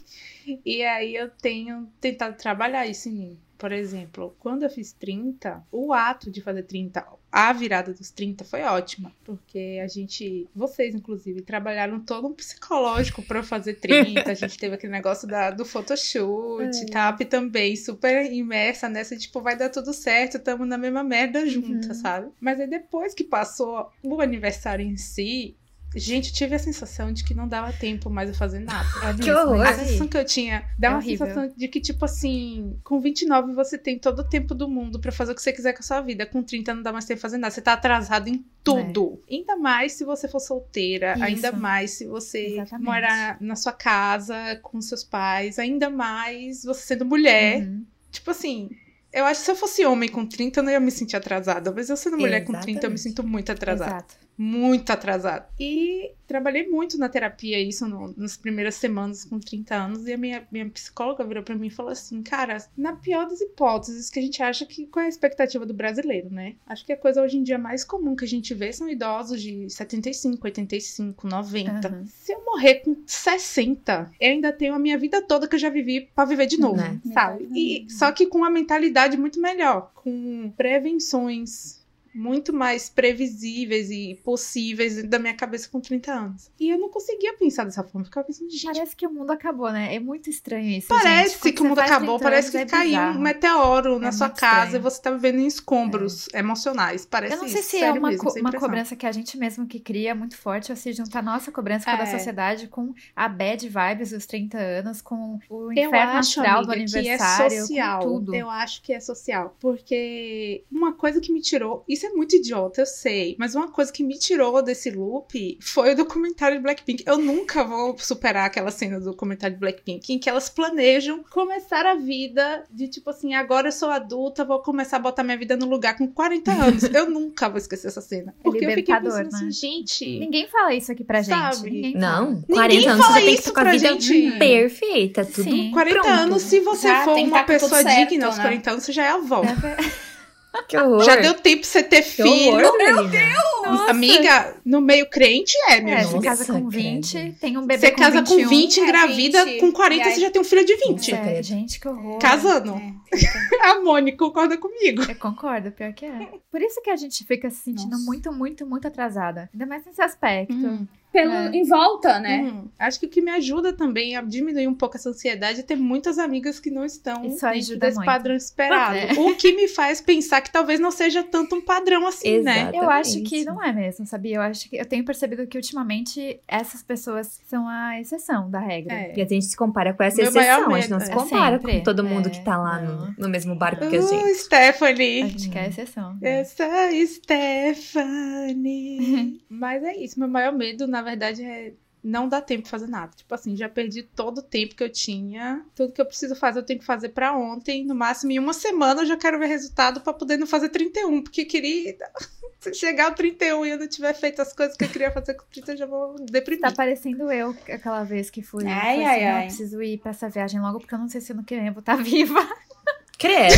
Speaker 2: e aí eu tenho tentado trabalhar isso em mim. Por exemplo, quando eu fiz 30, o ato de fazer 30, a virada dos 30 foi ótima, porque a gente, vocês inclusive, trabalharam todo um psicológico para fazer 30. A gente teve aquele negócio da, do photoshoot,
Speaker 3: É.
Speaker 2: TAP também, super imersa nessa, tipo, vai dar tudo certo, tamo na mesma merda junta,
Speaker 3: Uhum.
Speaker 2: sabe? Mas aí depois que passou o aniversário em si, Gente, eu tive a sensação de que não dava tempo mais eu fazer nada.
Speaker 3: É
Speaker 1: Que horror.
Speaker 3: é
Speaker 2: A sensação que eu tinha dá
Speaker 3: É
Speaker 2: uma
Speaker 3: horrível.
Speaker 2: sensação de que, tipo assim, com 29 você tem todo o tempo do mundo pra fazer o que você quiser com a sua vida. Com 30 não dá mais tempo fazer nada. Você tá atrasado em tudo. Ainda mais se você for solteira,
Speaker 3: Isso.
Speaker 2: ainda mais se você
Speaker 3: Exatamente.
Speaker 2: morar na sua casa com seus pais, ainda mais você sendo mulher.
Speaker 3: Uhum.
Speaker 2: Tipo assim. Eu acho que se eu fosse homem com 30, eu não ia me sentir atrasada. Mas eu sendo mulher com 30, eu me
Speaker 1: Exatamente.
Speaker 2: sinto muito atrasada
Speaker 3: Exato.
Speaker 2: Muito atrasado. E trabalhei muito na terapia, isso no- nas primeiras semanas com 30 anos. E a minha, minha psicóloga virou pra mim e falou assim: Cara, na pior das hipóteses, que a gente acha que. Qual é a expectativa do brasileiro, né? Acho que a coisa hoje em dia mais comum que a gente vê são idosos de 75, 85, 90.
Speaker 3: Aham.
Speaker 2: Se eu morrer com 60, eu ainda tenho a minha vida toda que eu já vivi pra viver de novo,
Speaker 1: Né?
Speaker 2: sabe? E, só que com uma mentalidade muito melhor, com prevenções muito mais previsíveis e possíveis da minha cabeça com 30 anos. E eu não conseguia pensar dessa forma. Eu ficava pensando, gente,
Speaker 3: Parece que o mundo acabou, né? É muito estranho isso.
Speaker 2: parece que o mundo acabou,
Speaker 3: 30
Speaker 2: parece que
Speaker 3: é
Speaker 2: caiu um
Speaker 3: bizarro.
Speaker 2: meteoro na
Speaker 3: É
Speaker 2: sua
Speaker 3: muito
Speaker 2: casa
Speaker 3: estranho.
Speaker 2: e você tá vivendo em escombros emocionais. Parece
Speaker 3: Eu não sei
Speaker 2: isso,
Speaker 3: se é uma,
Speaker 2: mesmo,
Speaker 3: co- uma cobrança que a gente mesmo que cria muito forte, ou se juntar nossa cobrança com a da
Speaker 2: É.
Speaker 3: sociedade com a bad vibes dos 30 anos, com o
Speaker 2: Eu
Speaker 3: inferno
Speaker 2: acho,
Speaker 3: astral do
Speaker 2: amiga, que é
Speaker 3: aniversário,
Speaker 2: social.
Speaker 3: tudo.
Speaker 2: Eu acho que é social. Porque uma coisa que me tirou. Isso é muito idiota, eu sei. Mas uma coisa que me tirou desse loop foi o documentário de Blackpink. Eu nunca vou superar aquela cena do documentário de Blackpink em que elas planejam começar a vida de tipo assim: agora eu sou adulta, vou começar a botar minha vida no lugar com 40 anos. eu nunca vou esquecer essa cena. Porque eu fiquei pensando assim,
Speaker 3: né?
Speaker 2: gente.
Speaker 3: Ninguém fala isso aqui pra gente.
Speaker 2: Sabe?
Speaker 3: Ninguém fala.
Speaker 1: Não, 40 anos
Speaker 2: fala
Speaker 1: você tem que com a vida
Speaker 2: gente.
Speaker 1: perfeita, tudo
Speaker 3: Sim.
Speaker 2: 40
Speaker 1: pronto.
Speaker 2: anos, se você
Speaker 4: Já
Speaker 2: for uma
Speaker 4: tá
Speaker 2: pessoa
Speaker 4: certo,
Speaker 2: digna aos
Speaker 4: né?
Speaker 2: 40 anos, você já é avó.
Speaker 3: É
Speaker 1: Que horror.
Speaker 2: Já deu tempo pra você ter
Speaker 1: que
Speaker 2: filho.
Speaker 1: horror, menina.
Speaker 3: Nossa.
Speaker 2: Amiga, no meio crente é, minha
Speaker 3: É, você casa com
Speaker 1: Nossa,
Speaker 3: 20,
Speaker 1: credo.
Speaker 3: tem um bebê
Speaker 2: Você
Speaker 3: com
Speaker 2: casa
Speaker 3: 21.
Speaker 2: com 20,
Speaker 4: é,
Speaker 2: engravida,
Speaker 4: 20,
Speaker 2: com 40
Speaker 4: e aí-
Speaker 2: você já tem um filho de 20.
Speaker 3: Sério,
Speaker 1: credo.
Speaker 3: gente, que horror.
Speaker 2: Casando.
Speaker 4: É.
Speaker 2: A Mônica concorda comigo.
Speaker 3: Eu concordo, pior que é. Por isso que a gente fica se sentindo
Speaker 4: Nossa.
Speaker 3: muito, muito, muito atrasada. Ainda mais nesse aspecto.
Speaker 2: Hum.
Speaker 4: Pelo,
Speaker 3: É.
Speaker 4: Em volta, né?
Speaker 2: Hum, acho que o que me ajuda também a diminuir um pouco essa ansiedade é ter muitas amigas que não estão
Speaker 3: Isso
Speaker 2: dentro
Speaker 3: ajuda
Speaker 2: desse
Speaker 3: muito.
Speaker 2: padrão esperado.
Speaker 3: É.
Speaker 2: O que me faz pensar que talvez não seja tanto um padrão assim, né?
Speaker 1: Exato.
Speaker 3: Eu acho
Speaker 1: Exatamente.
Speaker 3: que não é mesmo, sabia? Eu acho que eu tenho percebido que ultimamente essas pessoas são a exceção da regra.
Speaker 2: É.
Speaker 1: E a gente se compara com essa
Speaker 2: Meu maior
Speaker 1: exceção, a gente não se
Speaker 2: é
Speaker 1: compara
Speaker 3: sempre,
Speaker 1: com todo mundo
Speaker 3: é,
Speaker 1: que tá lá no, no mesmo barco que a
Speaker 2: Uh,
Speaker 1: gente.
Speaker 2: Stephanie.
Speaker 3: A gente quer a exceção. né?
Speaker 2: Essa Stephanie. Mas é isso. Meu maior medo, na verdade, é não dar tempo de fazer nada. Tipo assim, já perdi todo o tempo que eu tinha. Tudo que eu preciso fazer, eu tenho que fazer pra ontem. No máximo, em uma semana, eu já quero ver resultado pra poder não fazer 31. Porque queria. Se chegar ao 31 e eu não tiver feito as coisas que eu queria fazer com 30, eu já vou deprimir.
Speaker 3: Tá parecendo eu aquela vez que fui.
Speaker 4: Ai,
Speaker 3: fui
Speaker 4: ai,
Speaker 3: assim, "Não,
Speaker 4: ai.
Speaker 3: eu preciso ir pra essa viagem logo, porque eu não sei se ano que vem eu vou estar viva.
Speaker 1: Credo,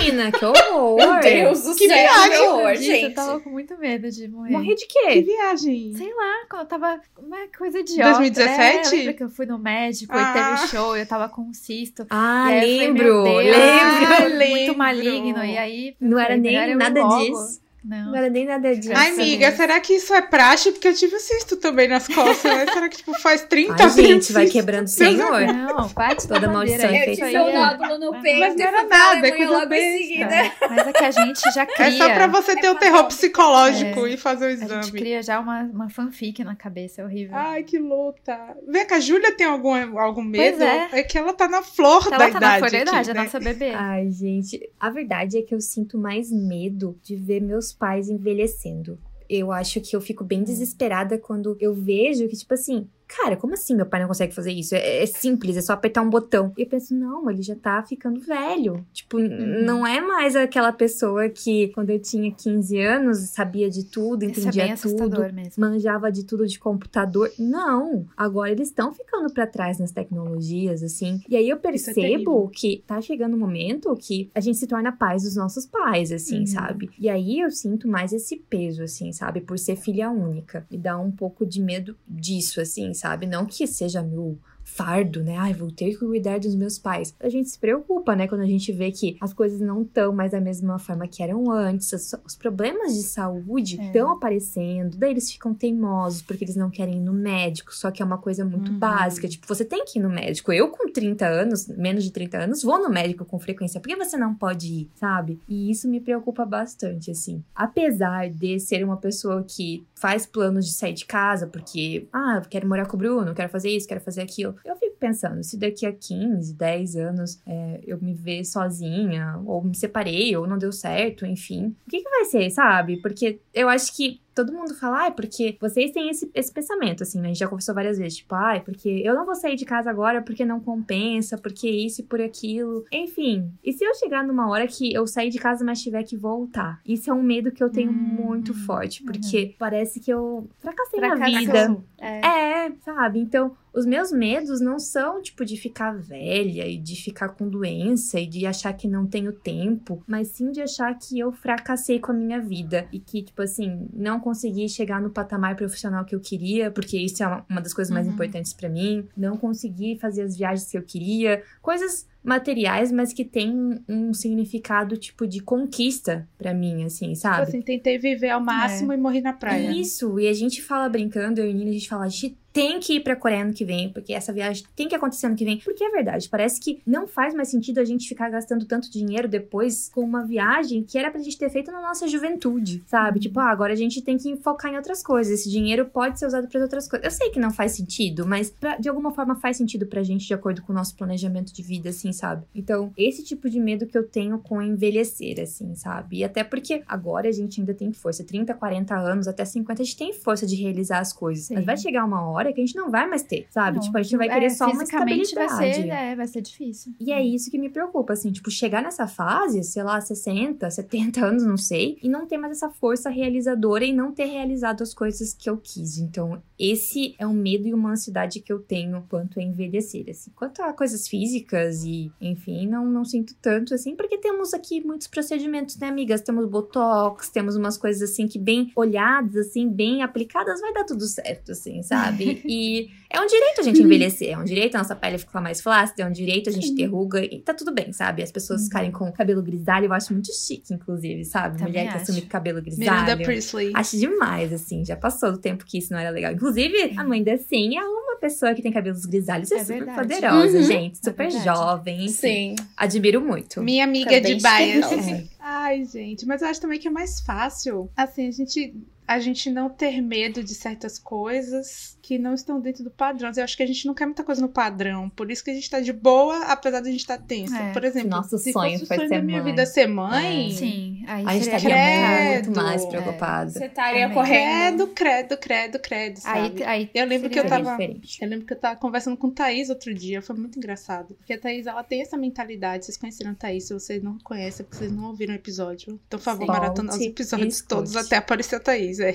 Speaker 1: menina, que horror.
Speaker 4: Meu Deus do
Speaker 2: Que
Speaker 4: céu,
Speaker 2: viagem,
Speaker 4: que horror, gente.
Speaker 3: Eu tava com muito medo de morrer.
Speaker 1: Morrer de
Speaker 2: Que
Speaker 1: quê?
Speaker 2: viagem.
Speaker 3: Sei lá, quando eu tava. Uma coisa idiota.
Speaker 2: 2017?
Speaker 3: É, lembra que eu fui no médico
Speaker 2: Ah.
Speaker 3: e teve show, eu tava com um cisto.
Speaker 1: Ah,
Speaker 3: falei,
Speaker 1: lembro,
Speaker 3: meu Deus,
Speaker 1: lembro.
Speaker 2: Ah,
Speaker 3: muito
Speaker 2: lembro.
Speaker 3: maligno. E aí.
Speaker 1: Não era
Speaker 3: falei,
Speaker 1: nem nada
Speaker 3: logo.
Speaker 1: disso.
Speaker 3: Não.
Speaker 1: Não era nem nada disso.
Speaker 2: Ai, amiga,
Speaker 3: Deus.
Speaker 2: será que isso é praxe? Porque eu tive cisto também nas costas, né? Será que, tipo, faz 30
Speaker 1: Ai, gente, vai
Speaker 2: cisto?
Speaker 1: quebrando o senhor.
Speaker 3: Não, bate
Speaker 1: Toda
Speaker 3: toda
Speaker 1: maldição é
Speaker 4: Eu tive um
Speaker 3: é-
Speaker 4: nódulo no peito.
Speaker 2: Mas não era nada, é
Speaker 4: Alemanha
Speaker 2: coisa besta.
Speaker 3: Mas é que a gente já cria.
Speaker 2: É só pra você ter o
Speaker 4: É
Speaker 2: terror
Speaker 4: padrão.
Speaker 2: psicológico
Speaker 3: É.
Speaker 2: e fazer o
Speaker 3: A gente
Speaker 2: exame.
Speaker 3: cria já uma, uma fanfic na cabeça, é horrível.
Speaker 2: Ai, que luta. Vem cá, a Júlia tem algum, algum medo?
Speaker 3: é.
Speaker 2: que ela tá na flor
Speaker 3: Ela
Speaker 2: da
Speaker 3: tá
Speaker 2: idade.
Speaker 3: na flor da
Speaker 2: aqui,
Speaker 3: idade,
Speaker 2: né?
Speaker 3: a nossa bebê.
Speaker 1: Ai, gente, a verdade é que eu sinto mais medo de ver meus pais envelhecendo. Eu acho que eu fico bem desesperada quando eu vejo que, tipo assim, cara, como assim meu pai não consegue fazer isso? É, é simples, é só apertar um botão. E eu penso, não, assim? É, é simples, é só apertar um botão. E eu penso, não, ele já tá ficando velho. Tipo,
Speaker 3: Uhum.
Speaker 1: não é mais aquela pessoa que, quando eu tinha 15 anos, sabia de tudo,
Speaker 3: é
Speaker 1: entendia
Speaker 3: bem
Speaker 1: tudo
Speaker 3: mesmo.
Speaker 1: manjava de tudo de computador. Não, agora eles estão ficando pra trás nas tecnologias, assim. E aí eu
Speaker 2: é
Speaker 1: percebo
Speaker 2: terrível.
Speaker 1: que tá chegando um momento que a gente se torna pais dos nossos pais, assim,
Speaker 3: Uhum.
Speaker 1: sabe? E aí eu sinto mais esse peso, assim, sabe? Por ser filha única. Me dá um pouco de medo disso, assim, sabe? Não que seja meu fardo, né? Ai, vou ter que cuidar dos meus pais. A gente se preocupa, né? Quando a gente vê que as coisas não estão mais da mesma forma que eram antes, os, problemas de saúde
Speaker 3: É.
Speaker 1: estão aparecendo, daí eles ficam teimosos porque eles não querem ir no médico, só que é uma coisa muito
Speaker 3: Uhum.
Speaker 1: básica. Tipo, você tem que ir no médico. Eu, com 30 anos, menos de 30 anos, vou no médico com frequência. Por que você não pode ir, sabe? E isso me preocupa bastante, assim. Apesar de ser uma pessoa que faz planos de sair de casa, porque, ah, eu quero morar com o Bruno, quero fazer isso, quero fazer aquilo. Eu fico pensando, se daqui a 15, 10 anos é, eu me ver sozinha, ou me separei, ou não deu certo, enfim, o que, que vai ser, sabe? Porque eu acho que todo mundo fala, ah, porque vocês têm esse, esse pensamento, assim, né? A gente já conversou várias vezes, tipo, ai, porque eu não vou sair de casa agora porque não compensa, porque isso e por aquilo. Enfim, e se eu chegar numa hora que eu sair de casa, mas tiver que voltar? Isso é um medo que eu tenho
Speaker 3: Hum,
Speaker 1: muito forte, porque parece que eu fracassei na
Speaker 3: Fracassou.
Speaker 1: vida.
Speaker 3: É.
Speaker 1: É, sabe? Então, os meus medos não são, tipo, de ficar velha e de ficar com doença e de achar que não tenho tempo, mas sim de achar que eu fracassei com a minha vida e que, tipo assim, não consegui chegar no patamar profissional que eu queria, porque isso é uma- das coisas mais
Speaker 3: Uhum.
Speaker 1: importantes pra mim, não consegui fazer as viagens que eu queria, coisas materiais, mas que tem um significado, tipo, de conquista pra mim, assim,
Speaker 2: Tipo
Speaker 1: sabe?
Speaker 2: assim, tentei viver ao máximo e morri na praia.
Speaker 1: Isso, e a gente fala brincando, eu e Nina, a gente fala, a gente tem que ir pra Coreia ano que vem, porque essa viagem tem que acontecer ano que vem. Porque é verdade, parece que não faz mais sentido a gente ficar gastando tanto dinheiro depois com uma viagem que era pra gente ter feito na nossa juventude, sabe? Tipo, ah, agora a gente tem que focar em outras coisas. Esse dinheiro pode ser usado para outras coisas. Eu sei que não faz sentido, mas pra- de alguma forma faz sentido pra gente de acordo com o nosso planejamento de vida, assim, sabe? Então, esse tipo de medo que eu tenho com envelhecer, assim, sabe? E até porque agora a gente ainda tem força. 30, 40 anos, até 50, a gente tem força de realizar as coisas.
Speaker 3: Sim.
Speaker 1: Mas vai chegar uma hora que a gente não vai mais ter, sabe?
Speaker 3: Não,
Speaker 1: tipo, a gente vai
Speaker 3: é,
Speaker 1: querer só uma
Speaker 3: fisicamente vai
Speaker 1: estabilidade.
Speaker 3: ser, é, vai ser difícil.
Speaker 1: E é isso que me preocupa, assim, tipo, chegar nessa fase, sei lá, 60, 70 anos, não sei, e não ter mais essa força realizadora e não ter realizado as coisas que eu quis. Então, esse é um medo e uma ansiedade que eu tenho quanto a envelhecer, assim. Quanto a coisas físicas e, enfim, não, não sinto tanto, assim, porque temos aqui muitos procedimentos, né, amigas? Temos botox, temos umas coisas, assim, que bem olhadas, assim, bem aplicadas, vai dar tudo certo, assim, sabe? E é um direito a gente envelhecer, é um direito a nossa pele ficar mais flácida, é um direito a gente ter ruga e tá tudo bem, sabe? As pessoas
Speaker 3: Uhum.
Speaker 1: ficarem com cabelo grisalho, eu acho muito chique, inclusive, sabe?
Speaker 3: Também
Speaker 1: Mulher que
Speaker 3: acho.
Speaker 1: assume cabelo grisalho.
Speaker 2: Miranda Priestley.
Speaker 1: Acho demais, assim, já passou do tempo que isso não era legal. Inclusive, a mãe da Sim é uma pessoa que tem cabelos grisalhos, é,
Speaker 3: É
Speaker 1: super
Speaker 3: verdade.
Speaker 1: poderosa,
Speaker 4: Uhum.
Speaker 1: gente,
Speaker 3: É
Speaker 1: super
Speaker 3: verdade.
Speaker 1: jovem.
Speaker 4: Sim.
Speaker 1: Admiro muito.
Speaker 2: Minha amiga
Speaker 4: Também
Speaker 2: de bias. Ai, gente, mas eu acho também que é mais fácil, assim, a gente, a gente não ter medo de certas coisas que não estão dentro do padrão. Eu acho que a gente não quer muita coisa no padrão, por isso que a gente tá de boa, apesar de a gente estar tá tensa.
Speaker 3: É.
Speaker 2: Por exemplo,
Speaker 1: Nosso
Speaker 2: se
Speaker 1: sonho
Speaker 2: fosse o sonho da minha
Speaker 1: mãe.
Speaker 2: vida ser mãe,
Speaker 3: Sim, aí
Speaker 1: A gente estaria
Speaker 2: Credo.
Speaker 1: muito mais
Speaker 2: É.
Speaker 1: preocupada.
Speaker 4: Você estaria
Speaker 3: Também.
Speaker 4: correndo.
Speaker 2: credo, credo, credo, credo, sabe?
Speaker 3: Aí, aí
Speaker 2: Eu lembro que eu tava-
Speaker 1: diferente.
Speaker 2: Eu lembro que eu tava conversando com Thaís outro dia, foi muito engraçado. Porque a Thaís, ela tem essa mentalidade. Vocês conheceram a Thaís, se vocês não conhecem, é porque vocês não ouviram o episódio. Então, por favor,
Speaker 4: Sim.
Speaker 2: maratona os episódios todos até aparecer a Thaís, é.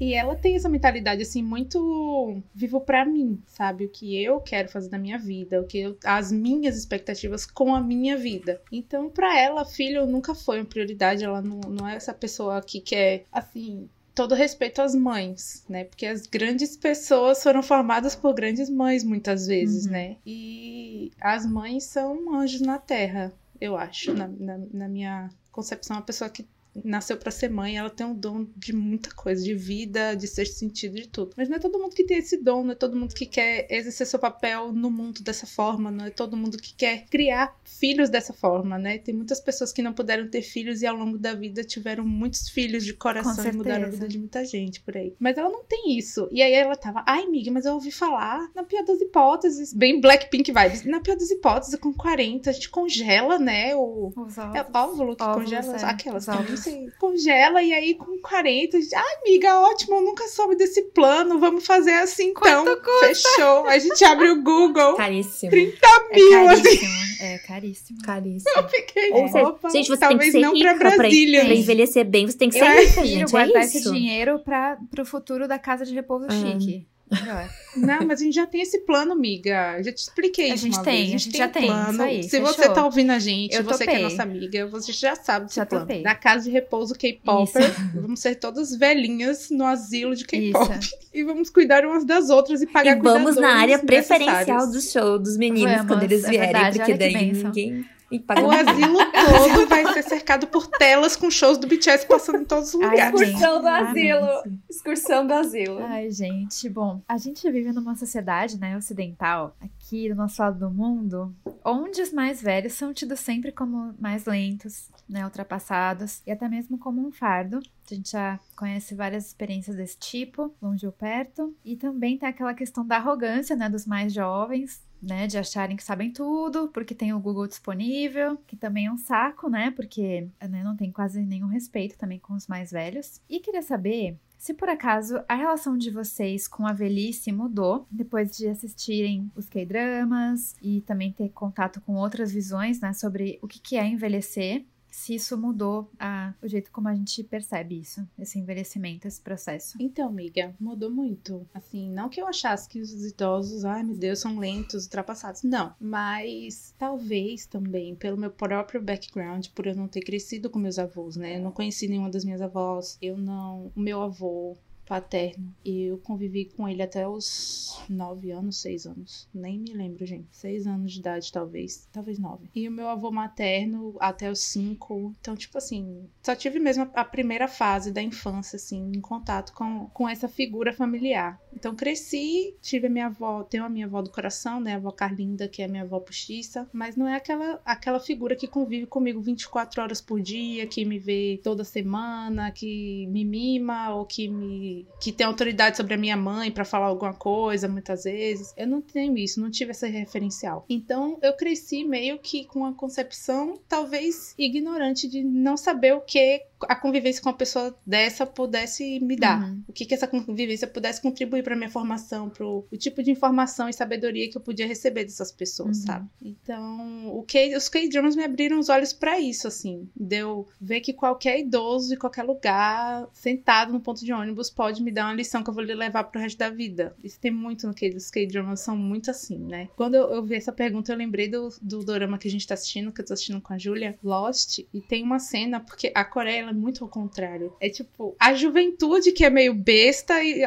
Speaker 2: E ela tem essa mentalidade, assim, muito vivo pra mim, sabe? O que eu quero fazer na minha vida, o que eu- as minhas expectativas com a minha vida. Então, pra ela, filho nunca foi uma prioridade. Ela não, não é essa pessoa que quer, assim, todo respeito às mães, né? Porque as grandes pessoas foram formadas por grandes mães, muitas vezes,
Speaker 3: Uhum.
Speaker 2: né? E as mães são anjos na terra, eu acho, na, na, na minha concepção. Uma pessoa que nasceu pra ser mãe, ela tem um dom de muita coisa, de vida, de sexto sentido, de tudo. Mas não é todo mundo que tem esse dom, não é todo mundo que quer exercer seu papel no mundo dessa forma, não é todo mundo que quer criar filhos dessa forma, né? Tem muitas pessoas que não puderam ter filhos e ao longo da vida tiveram muitos filhos de coração e mudaram a vida de muita gente por aí. Mas ela não tem isso. E aí ela tava, ai, amiga, mas eu ouvi falar, na pior das hipóteses, bem Blackpink vibes, na pior das hipóteses, com 40, a gente congela, né, o,
Speaker 3: Os
Speaker 2: é
Speaker 3: ovos.
Speaker 2: óvulo que
Speaker 3: Óvulos,
Speaker 2: congela
Speaker 3: é.
Speaker 2: aquelas que você congela e aí com 40, ai, amiga, ótimo, eu nunca soube desse plano, vamos fazer assim então. Fechou. A gente abre o Google.
Speaker 1: Caríssimo.
Speaker 2: 30 mil,
Speaker 3: é
Speaker 2: assim.
Speaker 3: caríssimo. É caríssimo.
Speaker 1: Caríssimo.
Speaker 2: Eu fiquei,
Speaker 1: Ou seja,
Speaker 2: opa,
Speaker 1: gente, você tem que
Speaker 2: talvez
Speaker 1: ser
Speaker 2: não
Speaker 1: rica
Speaker 2: pra Brasília.
Speaker 1: pra envelhecer bem. Você tem que ser
Speaker 2: Eu
Speaker 1: rica,
Speaker 3: Prefiro
Speaker 1: gente.
Speaker 3: guardar
Speaker 1: É
Speaker 3: esse dinheiro para pro futuro da casa de repouso
Speaker 1: Ah.
Speaker 3: chique. Melhor.
Speaker 2: Não, mas a gente já tem esse plano, amiga. Eu já te expliquei
Speaker 3: A
Speaker 2: isso
Speaker 3: gente
Speaker 2: uma
Speaker 3: tem,
Speaker 2: vez.
Speaker 3: a gente já tem, isso aí,
Speaker 2: Se você
Speaker 3: fechou.
Speaker 2: tá ouvindo a gente,
Speaker 3: Eu
Speaker 2: você que é
Speaker 3: topei.
Speaker 2: nossa amiga, você já sabe desse
Speaker 3: Já
Speaker 2: plano.
Speaker 3: topei.
Speaker 2: Da casa de repouso K-Popper, vamos ser todas velhinhas no asilo de K-pop. E vamos cuidar umas das outras e pagar
Speaker 1: E vamos na área preferencial do show dos meninos
Speaker 3: Vamos,
Speaker 1: quando eles
Speaker 3: é
Speaker 1: vierem,
Speaker 3: verdade,
Speaker 1: porque daí ninguém.
Speaker 2: O asilo todo vai ser cercado por telas com shows do BTS passando em todos os
Speaker 3: Ai,
Speaker 2: lugares.
Speaker 3: gente.
Speaker 4: Excursão do asilo. Excursão do asilo.
Speaker 3: Ai, gente, bom, a gente vive numa sociedade, né, ocidental, aqui do nosso lado do mundo, onde os mais velhos são tidos sempre como mais lentos, né, ultrapassados, e até mesmo como um fardo. A gente já conhece várias experiências desse tipo, longe ou perto, e também tem aquela questão da arrogância, né, dos mais jovens, né, de acharem que sabem tudo, porque tem o Google disponível, que também é um saco, né, porque né, não tem quase nenhum respeito também com os mais velhos. E queria saber se por acaso a relação de vocês com a velhice mudou depois de assistirem os K-dramas e também ter contato com outras visões, né, sobre o que que é envelhecer, se isso mudou a- o jeito como a gente percebe isso, esse envelhecimento, esse processo.
Speaker 2: Então, amiga, mudou muito. Assim, não que eu achasse que os idosos, ai meu Deus, são lentos, ultrapassados. Não. Mas talvez também, pelo meu próprio background, por eu não ter crescido com meus avós, né? Eu não conheci nenhuma das minhas avós. Eu não. O meu avô paterno, eu convivi com ele até os nove anos, seis anos. Nem me lembro, gente. Seis anos de idade, talvez. Talvez nove. E o meu avô materno até os cinco. Então, tipo assim, só tive mesmo a primeira fase da infância, assim, em contato com, com essa figura familiar. Então, cresci, tive a minha avó, tenho a minha avó do coração, né? A avó Carlinda, que é minha avó postiça, mas não é aquela, aquela figura que convive comigo 24 horas por dia, que me vê toda semana, que me mima ou que me que tem autoridade sobre a minha mãe pra falar alguma coisa, muitas vezes. Eu não tenho isso, não tive essa referencial. Então, eu cresci meio que com uma concepção talvez ignorante de não saber o que a convivência com uma pessoa dessa pudesse me dar.
Speaker 3: Uhum.
Speaker 2: O que que essa convivência pudesse contribuir para minha formação, pro o tipo de informação e sabedoria que eu podia receber dessas pessoas,
Speaker 3: Uhum.
Speaker 2: sabe? Então, o K, os K-dramas me abriram os olhos para isso, assim. Deu ver que qualquer idoso em qualquer lugar, sentado no ponto de ônibus, pode me dar uma lição que eu vou levar pro resto da vida. Isso tem muito no K, os K-dramas são muito assim, né? Quando eu, eu vi essa pergunta, eu lembrei do, do dorama que a gente tá assistindo, que eu tô assistindo com a Júlia, Lost, e tem uma cena, porque a Coreia ela é muito ao contrário. É tipo, a juventude que é meio besta e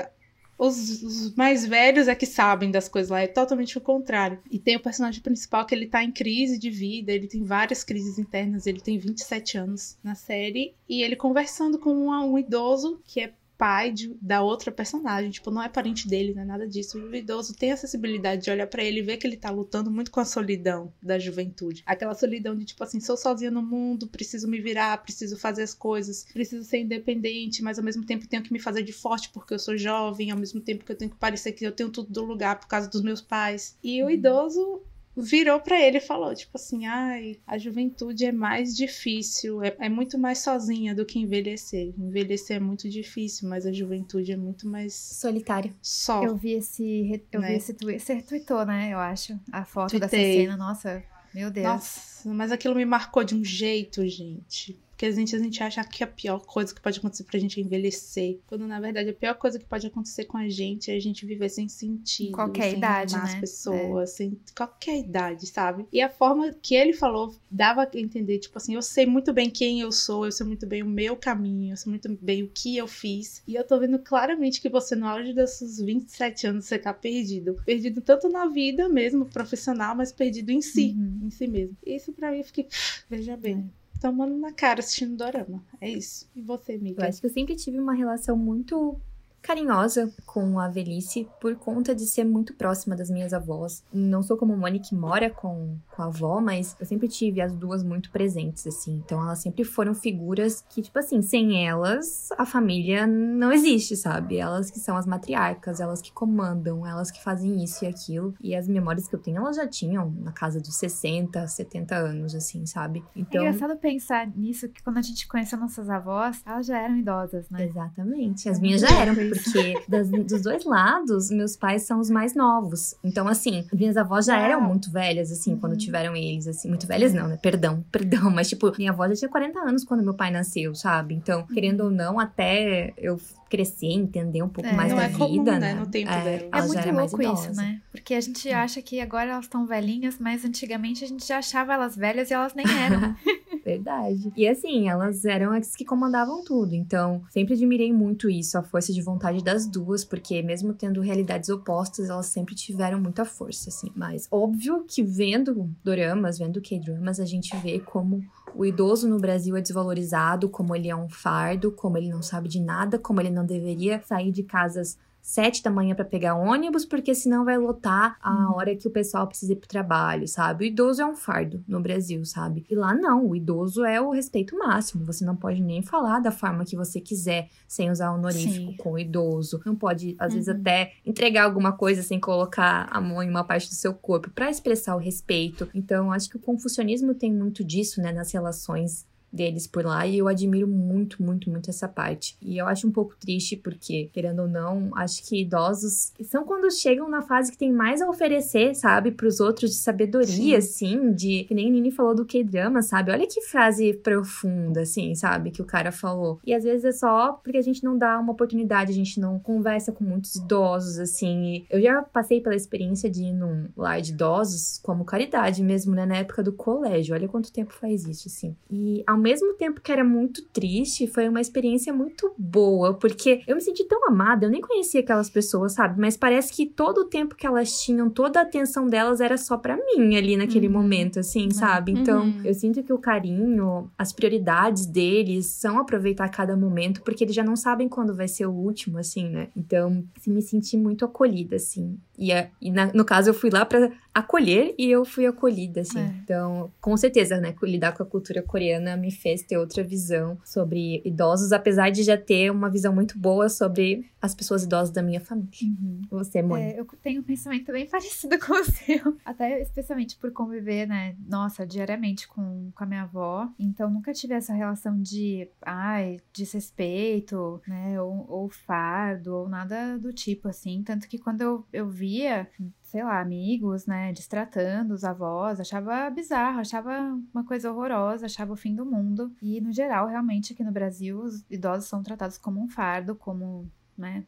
Speaker 2: os, os mais velhos é que sabem das coisas lá, é totalmente o contrário. E tem o personagem principal que ele tá em crise de vida, ele tem várias crises internas, ele tem 27 anos na série, e ele conversando com um, um idoso que é pai de- da outra personagem, tipo, não é parente dele, não é nada disso. O idoso tem a acessibilidade de olhar pra ele e ver que ele tá lutando muito com a solidão da juventude. Aquela solidão de tipo assim, sou sozinha no mundo, preciso me virar, preciso fazer as coisas, preciso ser independente, mas ao mesmo tempo tenho que me fazer de forte porque eu sou jovem, ao mesmo tempo que eu tenho que parecer que eu tenho tudo do lugar por causa dos meus pais. E o idoso virou pra ele e falou, tipo assim, ai, a juventude é mais difícil, é, é muito mais sozinha do que envelhecer. Envelhecer é muito difícil, mas a juventude é muito mais
Speaker 1: Solitário.
Speaker 2: só.
Speaker 3: Eu vi esse, eu
Speaker 2: Né?
Speaker 3: vi esse tweet, você retweetou, né, eu acho, a foto dessa
Speaker 2: Tuitei.
Speaker 3: cena, nossa, meu Deus.
Speaker 2: Nossa, mas aquilo me marcou de um jeito, gente. Porque a gente, a gente acha que a pior coisa que pode acontecer pra gente é envelhecer. Quando na verdade a pior coisa que pode acontecer com a gente é a gente viver sem sentido.
Speaker 3: Qualquer
Speaker 2: sem
Speaker 3: idade,
Speaker 2: amar
Speaker 3: né?
Speaker 2: as pessoas, sem qualquer idade, sabe? E a forma que ele falou dava a entender, tipo assim, eu sei muito bem quem eu sou, eu sei muito bem o meu caminho, eu sei muito bem o que eu fiz. E eu tô vendo claramente que você, no auge desses 27 anos, você tá perdido. Perdido tanto na vida mesmo, profissional, mas perdido em si
Speaker 3: Uhum.
Speaker 2: em si mesmo. Isso pra mim eu fiquei, veja bem, tomando na cara assistindo dorama. É isso. E você,
Speaker 1: Eu
Speaker 2: amiga?
Speaker 1: acho que eu sempre tive uma relação muito carinhosa com a velhice por conta de ser muito próxima das minhas avós. Não sou como Moni que mora com, com a avó, mas eu sempre tive as duas muito presentes, assim. Então elas sempre foram figuras que, tipo assim, sem elas, a família não existe, sabe? Elas que são as matriarcas, elas que comandam, elas que fazem isso e aquilo. E as memórias que eu tenho, elas já tinham na casa dos 60, 70 anos, assim, sabe?
Speaker 3: Então... É engraçado pensar nisso, que quando a gente conheceu nossas avós, elas já eram idosas, né?
Speaker 1: Exatamente. As minhas já eram, porque das, dos dois lados, meus pais são os mais novos. Então, assim, minhas avós já eram muito velhas, assim, uhum. quando tiveram eles, assim. Muito velhas não, né? Perdão, perdão. Mas, tipo, minha avó já tinha 40 anos quando meu pai nasceu, sabe? Então, querendo ou não, até eu crescer, entender um pouco é, mais da é vida, comum, né?
Speaker 2: né? No tempo é, dela.
Speaker 3: É muito louco isso, né? Porque a gente acha que agora elas estão velhinhas, mas antigamente a gente já achava elas velhas e elas nem eram.
Speaker 1: Verdade. E assim, elas eram as que comandavam tudo. Então, sempre admirei muito isso, a força de vontade das duas, porque mesmo tendo realidades opostas, elas sempre tiveram muita força, assim. Mas óbvio que vendo doramas, vendo K-dramas, a gente vê como o idoso no Brasil é desvalorizado, como ele é um fardo, como ele não sabe de nada, como ele não deveria sair de casas sete da manhã para pegar ônibus, porque senão vai lotar a uhum. hora que o pessoal precisa ir pro trabalho, sabe? O idoso é um fardo no Brasil, sabe? E lá não, o idoso é o respeito máximo. Você não pode nem falar da forma que você quiser sem usar honorífico Sim. com o idoso. Não pode, às uhum. vezes, até entregar alguma coisa sem colocar a mão em uma parte do seu corpo para expressar o respeito. Então, acho que o confucionismo tem muito disso, né, nas relações deles por lá e eu admiro muito, muito, muito essa parte. E eu acho um pouco triste porque, querendo ou não, acho que idosos são quando chegam na fase que tem mais a oferecer, sabe, para os outros de sabedoria, Sim. assim, de que nem Nini falou do K-drama, sabe? Olha que frase profunda, assim, sabe, que o cara falou. E às vezes é só porque a gente não dá uma oportunidade, a gente não conversa com muitos idosos, assim. E eu já passei pela experiência de ir num lar de idosos como caridade mesmo, né, na época do colégio. Olha quanto tempo faz isso, assim. E ao mesmo tempo que era muito triste, foi uma experiência muito boa, porque eu me senti tão amada, eu nem conhecia aquelas pessoas, sabe? Mas parece que todo o tempo que elas tinham, toda a atenção delas era só para mim ali naquele uhum. momento, assim, sabe? Então, uhum. eu sinto que o carinho, as prioridades deles são aproveitar cada momento, porque eles já não sabem quando vai ser o último, assim, né? Então, assim, me senti muito acolhida, assim. E, a, e na, no caso, eu fui lá para acolher e eu fui acolhida, assim. É. Então, com certeza, né, lidar com a cultura coreana me fez ter outra visão sobre idosos, apesar de já ter uma visão muito boa sobre as pessoas idosas da minha família. Uhum. Você, mãe?
Speaker 3: É, eu tenho um pensamento bem parecido com o seu. Até especialmente por conviver, né, nossa, diariamente com, com a minha avó. Então, nunca tive essa relação de, ai, desrespeito, né, ou, ou fardo, ou nada do tipo, assim. Tanto que quando eu, eu via sei lá, amigos, né, destratando os avós, achava bizarro, achava uma coisa horrorosa, achava o fim do mundo. E no geral, realmente aqui no Brasil, os idosos são tratados como um fardo, como né,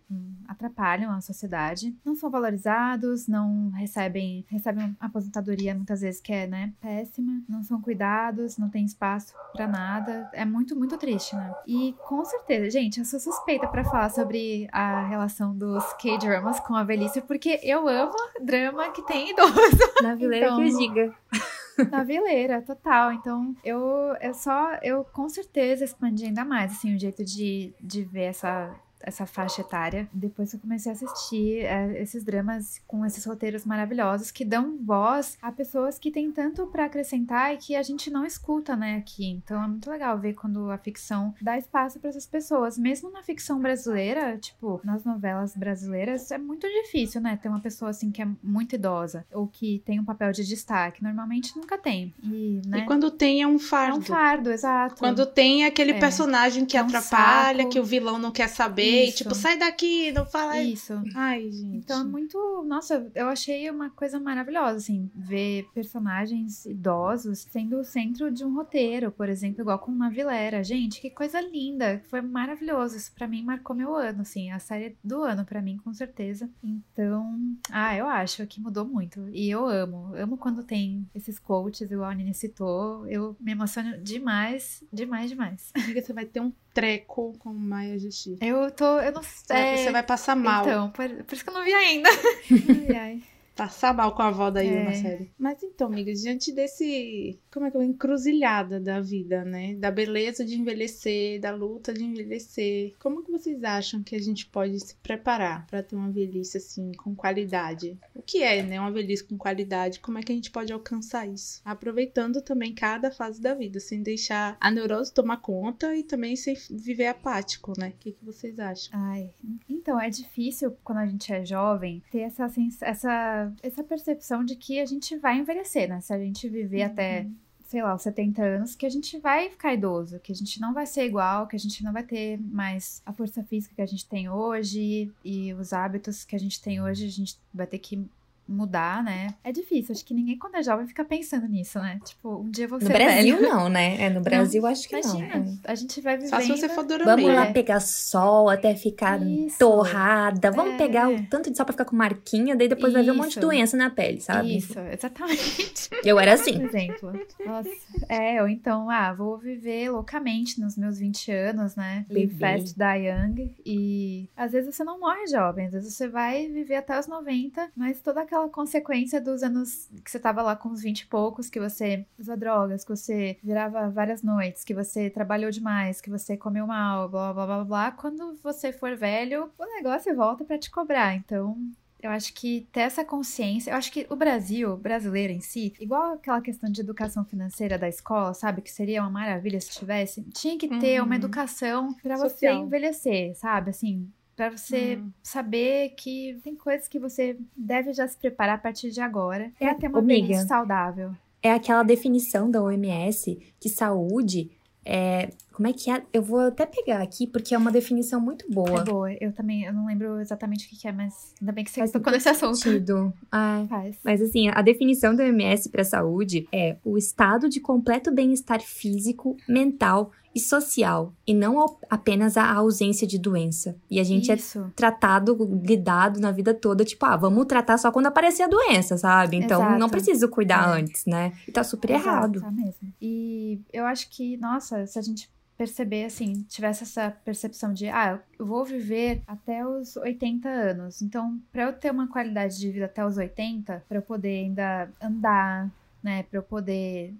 Speaker 3: atrapalham a sociedade, não são valorizados, não recebem, recebem aposentadoria muitas vezes que é, né, péssima, não são cuidados, não tem espaço para nada, é muito, muito triste, né? E com certeza, gente, eu sou suspeita para falar sobre a relação dos K-dramas com a velhice, porque eu amo drama que tem idoso.
Speaker 1: Na vileira então, que eu diga.
Speaker 3: Na vileira, total. Então, eu, eu só, eu com certeza expandi ainda mais, assim, o jeito de, de ver essa, essa faixa etária. Depois eu comecei a assistir é, esses dramas com esses roteiros maravilhosos que dão voz a pessoas que têm tanto para acrescentar e que a gente não escuta, né, aqui. Então é muito legal ver quando a ficção dá espaço para essas pessoas. Mesmo na ficção brasileira, tipo, nas novelas brasileiras, é muito difícil, né, ter uma pessoa assim que é muito idosa ou que tem um papel de destaque. Normalmente nunca tem. E, né,
Speaker 2: e quando tem é um fardo.
Speaker 3: É um fardo, exato.
Speaker 2: Quando tem é aquele é, personagem que é um atrapalha, saco. que o vilão não quer saber isso. tipo, sai daqui, não fala
Speaker 3: isso.
Speaker 2: Ai, gente.
Speaker 3: Então é muito. Nossa, eu achei uma coisa maravilhosa, assim, ver personagens idosos sendo o centro de um roteiro, por exemplo, igual com uma Vilera. Gente, que coisa linda. Foi maravilhoso. Isso pra mim marcou meu ano, assim, a série do ano para mim, com certeza. Então, ah, eu acho que mudou muito. E eu amo. Amo quando tem esses coaches, igual a Nini citou. Eu me emociono demais, demais, demais.
Speaker 2: Amiga, você vai ter um treco com Maia Justiça.
Speaker 3: Eu tô. Eu não sei.
Speaker 2: Você vai passar mal.
Speaker 3: Então, por, por isso que eu não vi ainda. ai, ai.
Speaker 2: Passar mal com a avó da Yu
Speaker 3: É.
Speaker 2: na série. Mas então, amigas, diante desse. Como é que é? Encruzilhada da vida, né? Da beleza de envelhecer, da luta de envelhecer. Como que vocês acham que a gente pode se preparar pra ter uma velhice assim, com qualidade? O que é, né? Uma velhice com qualidade? Como é que a gente pode alcançar isso? Aproveitando também cada fase da vida, sem deixar a neurose tomar conta e também sem viver apático, né? O que, que vocês acham?
Speaker 3: Ai, então é difícil quando a gente é jovem ter essa, sens- essa, essa percepção de que a gente vai envelhecer, né? Se a gente viver até, sei lá, os 70 anos, que a gente vai ficar idoso, que a gente não vai ser igual, que a gente não vai ter mais a força física que a gente tem hoje e os hábitos que a gente tem hoje, a gente vai ter que mudar, né? É difícil, acho que ninguém quando é jovem fica pensando nisso, né? Tipo, um dia eu vou
Speaker 1: No
Speaker 3: ser
Speaker 1: Brasil,
Speaker 3: velho.
Speaker 1: não, né? É, no Brasil, acho que
Speaker 3: Imagina,
Speaker 1: não.
Speaker 3: a gente vai vivendo...
Speaker 2: Só se você for
Speaker 1: Vamos
Speaker 2: Dorameira.
Speaker 1: lá
Speaker 3: É.
Speaker 1: pegar sol até ficar
Speaker 3: Isso.
Speaker 1: torrada. Vamos
Speaker 3: É.
Speaker 1: pegar o tanto de sol pra ficar com marquinha, daí depois vai ver um monte de
Speaker 3: Isso.
Speaker 1: doença na pele, sabe?
Speaker 3: Isso, exatamente.
Speaker 1: Eu era assim.
Speaker 3: Por exemplo. Nossa. É, ou então, ah, vou viver loucamente nos meus 20 anos, né? Live fast, die young. E às vezes você não morre jovem, às vezes você vai viver até os 90, mas toda aquela consequência dos anos que você tava lá com os 20 e poucos, que você usou drogas, que você virava várias noites, que você trabalhou demais, que você comeu mal, blá blá blá blá. Quando você for velho, o negócio volta pra te cobrar. Então, eu acho que ter essa consciência, eu acho que o Brasil, brasileiro em si, igual aquela questão de educação financeira da escola, sabe? Que seria uma maravilha se tivesse, tinha que ter
Speaker 2: Uhum.
Speaker 3: uma educação pra você envelhecer, sabe? Assim, pra você
Speaker 2: Uhum.
Speaker 3: saber que tem coisas que você deve já se preparar a partir de agora
Speaker 1: É,
Speaker 3: ter uma
Speaker 1: amiga.
Speaker 3: saudável.
Speaker 1: É aquela definição da OMS que saúde é. Como é que é? Eu vou até pegar aqui, porque é uma definição muito boa.
Speaker 3: É boa. Eu também, eu não lembro exatamente o que que é, mas ainda bem que você
Speaker 1: Faz
Speaker 3: tocou nesse assunto.
Speaker 1: sentido. Ai.
Speaker 3: Faz.
Speaker 1: Mas assim, a definição da OMS para saúde é o estado de completo bem-estar físico, mental e social, e não apenas a ausência de doença. E a gente é
Speaker 3: Isso.
Speaker 1: tratado, lidado na vida toda, tipo, ah, vamos tratar só quando aparecer a doença, sabe? Então
Speaker 3: Exato.
Speaker 1: não preciso cuidar
Speaker 3: É.
Speaker 1: antes, né? E tá super
Speaker 3: Exato,
Speaker 1: errado.
Speaker 3: Tá mesmo. E eu acho que, nossa, se a gente perceber assim, tivesse essa percepção de, ah, eu vou viver até os 80 anos. Então, pra eu ter uma qualidade de vida até os 80, pra eu poder ainda andar, né, Pra eu poder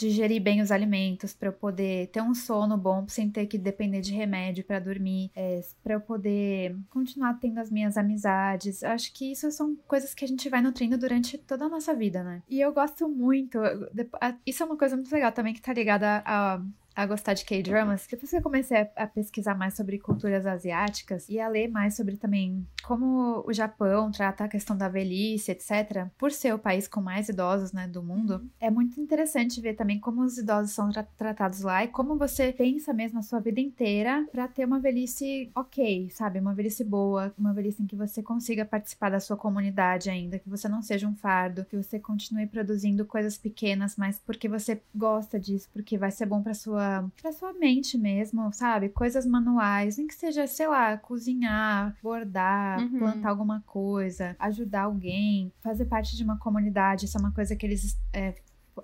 Speaker 3: digerir bem os alimentos, pra eu poder ter um sono bom sem ter que depender de remédio pra dormir, é, para eu poder continuar tendo as minhas amizades. Eu acho que isso são coisas que a gente vai nutrindo durante toda a nossa vida, né? E eu gosto muito. Isso é uma coisa muito legal também que tá ligada a. A gostar de K-dramas. Depois que eu comecei a, pesquisar mais sobre culturas asiáticas e a ler mais sobre também como o Japão trata a questão da velhice, etc., por ser o país com mais idosos né, do mundo, é muito interessante ver também como os idosos são tra- tratados lá e como você pensa mesmo a sua vida inteira pra ter uma velhice ok, sabe? Uma velhice boa, uma velhice em que você consiga participar da sua comunidade ainda, que você não seja um fardo, que você continue produzindo coisas pequenas, mas porque você gosta disso, porque vai ser bom pra sua, pra sua mente mesmo, sabe? Coisas manuais, nem que seja, sei lá, cozinhar, bordar,
Speaker 2: Uhum.
Speaker 3: plantar alguma coisa, ajudar alguém, fazer parte de uma comunidade, isso é uma coisa que eles é,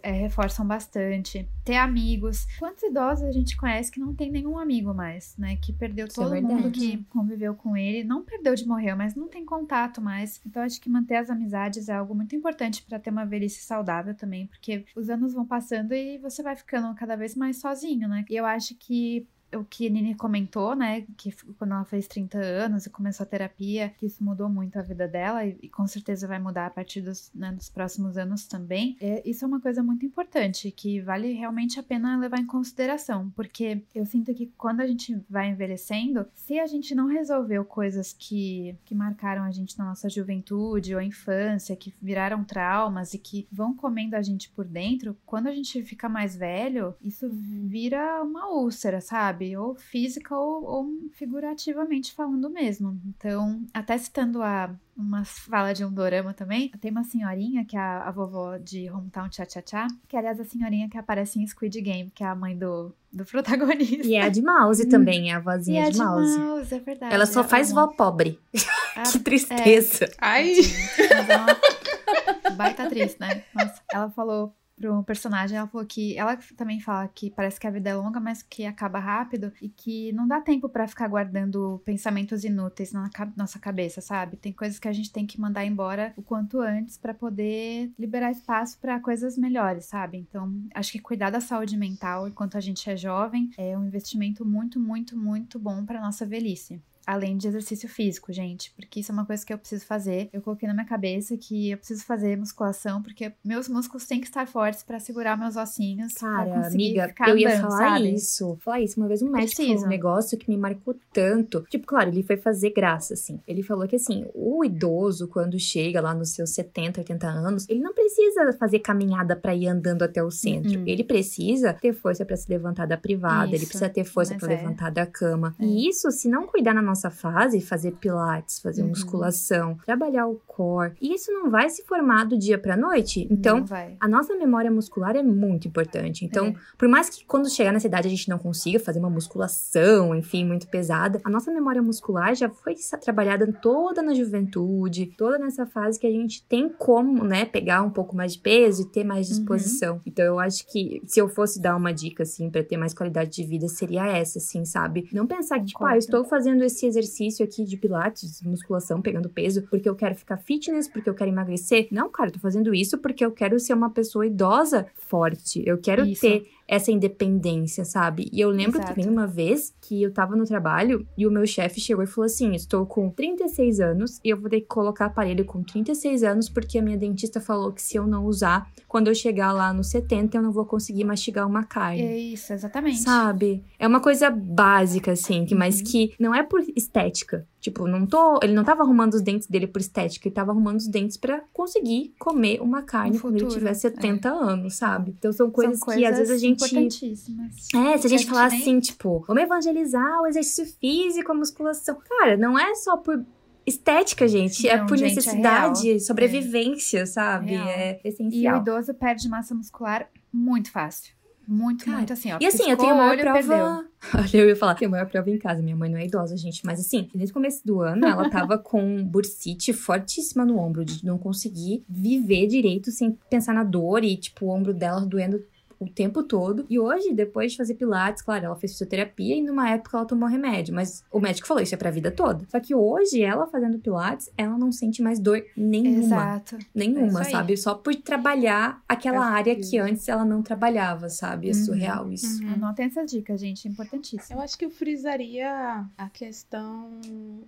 Speaker 3: é, reforçam bastante. Ter amigos. Quantos idosos a gente conhece que não tem nenhum amigo mais, né? Que perdeu
Speaker 1: Isso é
Speaker 3: todo
Speaker 1: verdade.
Speaker 3: mundo que conviveu com ele. Não perdeu de morrer, mas não tem contato mais. Então, acho que manter as amizades é algo muito importante para ter uma velhice saudável também, porque os anos vão passando e você vai ficando cada vez mais sozinho, né? E eu acho que o que a Nini comentou, né, que quando ela fez 30 anos e começou a terapia, que isso mudou muito a vida dela e, e com certeza vai mudar a partir dos, né, dos próximos anos também. É, isso é uma coisa muito importante que vale realmente a pena levar em consideração, porque eu sinto que quando a gente vai envelhecendo, se a gente não resolveu coisas que, que marcaram a gente na nossa juventude ou infância, que viraram traumas e que vão comendo a gente por dentro, quando a gente fica mais velho, isso vira uma úlcera, sabe? Ou física ou, ou figurativamente falando mesmo. Então, até citando a uma fala de um dorama também, tem uma senhorinha que é a, a vovó de Hometown Cha Cha Cha, que aliás é a senhorinha que aparece em Squid Game, que é a mãe do, do protagonista.
Speaker 1: E é a de mouse também, é a vozinha
Speaker 3: E é
Speaker 1: de mouse.
Speaker 3: mouse, é verdade.
Speaker 1: Ela só
Speaker 3: é
Speaker 1: faz vó pobre.
Speaker 3: Ah,
Speaker 1: que tristeza.
Speaker 2: Ai,
Speaker 3: Mas é uma baita atriz, né? Nossa, ela falou pro personagem, ela falou que ela também fala que parece que a vida é longa, mas que acaba rápido e que não dá tempo para ficar guardando pensamentos inúteis na nossa cabeça, sabe? Tem coisas que a gente tem que mandar embora o quanto antes para poder liberar espaço para coisas melhores, sabe? Então, acho que cuidar da saúde mental enquanto a gente é jovem é um investimento muito, muito, muito bom para nossa velhice além de exercício físico, gente, porque isso é uma coisa que eu preciso fazer. Eu coloquei na minha cabeça que eu preciso fazer musculação, porque meus músculos têm que estar fortes para segurar meus ossinhos.
Speaker 1: Cara, amiga, eu ia andando, falar sabe? isso. Falar isso. Uma vez um médico falou um negócio que me marcou tanto. Tipo, claro, ele foi fazer graça, assim. Ele falou que, assim, o idoso, quando chega lá nos seus 70, 80 anos, ele não precisa fazer caminhada para ir andando até o centro. Uhum. Ele precisa ter força para se levantar da privada, isso, ele precisa ter força para é. levantar da cama. É. E isso, se não cuidar na nossa nossa fase, fazer pilates, fazer uhum. musculação, trabalhar o core, e isso não vai se formar do dia pra noite. Então, a nossa memória muscular é muito importante. Então, é. por mais que quando chegar nessa idade a gente não consiga fazer uma musculação, enfim, muito pesada, a nossa memória muscular já foi trabalhada toda na juventude, toda nessa fase que a gente tem como, né, pegar um pouco mais de peso e ter mais uhum. disposição. Uhum. Então, eu acho que se eu fosse dar uma dica, assim, para ter mais qualidade de vida, seria essa, assim, sabe? Não pensar que, tipo, ah, estou fazendo esse exercício aqui de pilates, musculação, pegando peso, porque eu quero ficar fitness, porque eu quero emagrecer. Não, cara, eu tô fazendo isso porque eu quero ser uma pessoa idosa forte. Eu quero isso. ter essa independência, sabe? E eu lembro Exato. também uma vez que eu tava no trabalho e o meu chefe chegou e falou assim: Estou com 36 anos e eu vou ter que colocar aparelho com 36 anos porque a minha dentista falou que se eu não usar, quando eu chegar lá nos 70, eu não vou conseguir mastigar uma carne.
Speaker 3: É isso, exatamente.
Speaker 1: Sabe? É uma coisa básica, assim, que, mas uhum. que não é por estética. Tipo, não tô. Ele não tava arrumando os dentes dele por estética, ele tava arrumando os dentes para conseguir comer uma carne quando ele tiver 70 é. anos, sabe? Então são coisas, são coisas que às vezes a gente.
Speaker 3: Importantíssimas.
Speaker 1: É, se a gente falar assim, tipo, vamos evangelizar o exercício físico, a musculação. Cara, não é só por estética, gente. É não, é por gente, necessidade, é sobrevivência, é. sabe? É essencial.
Speaker 3: E o idoso perde massa muscular muito fácil. Muito, Cara, muito assim, ó.
Speaker 1: E assim, eu tenho a maior prova. Olha, eu ia falar, tenho a maior prova em casa. Minha mãe não é idosa, gente. Mas assim, desde o começo do ano, ela tava com bursite fortíssima no ombro, de não conseguir viver direito sem pensar na dor e, tipo, o ombro dela doendo o tempo todo. E hoje, depois de fazer pilates, claro, ela fez fisioterapia e numa época ela tomou remédio, mas o médico falou isso é pra vida toda. Só que hoje, ela fazendo pilates, ela não sente mais dor nenhuma.
Speaker 3: Exato.
Speaker 1: Nenhuma, é sabe? Só por trabalhar aquela é área que antes ela não trabalhava, sabe? É uhum. surreal isso.
Speaker 3: Uhum. Anotem essa dica, gente, é importantíssimo.
Speaker 2: Eu acho que eu frisaria a questão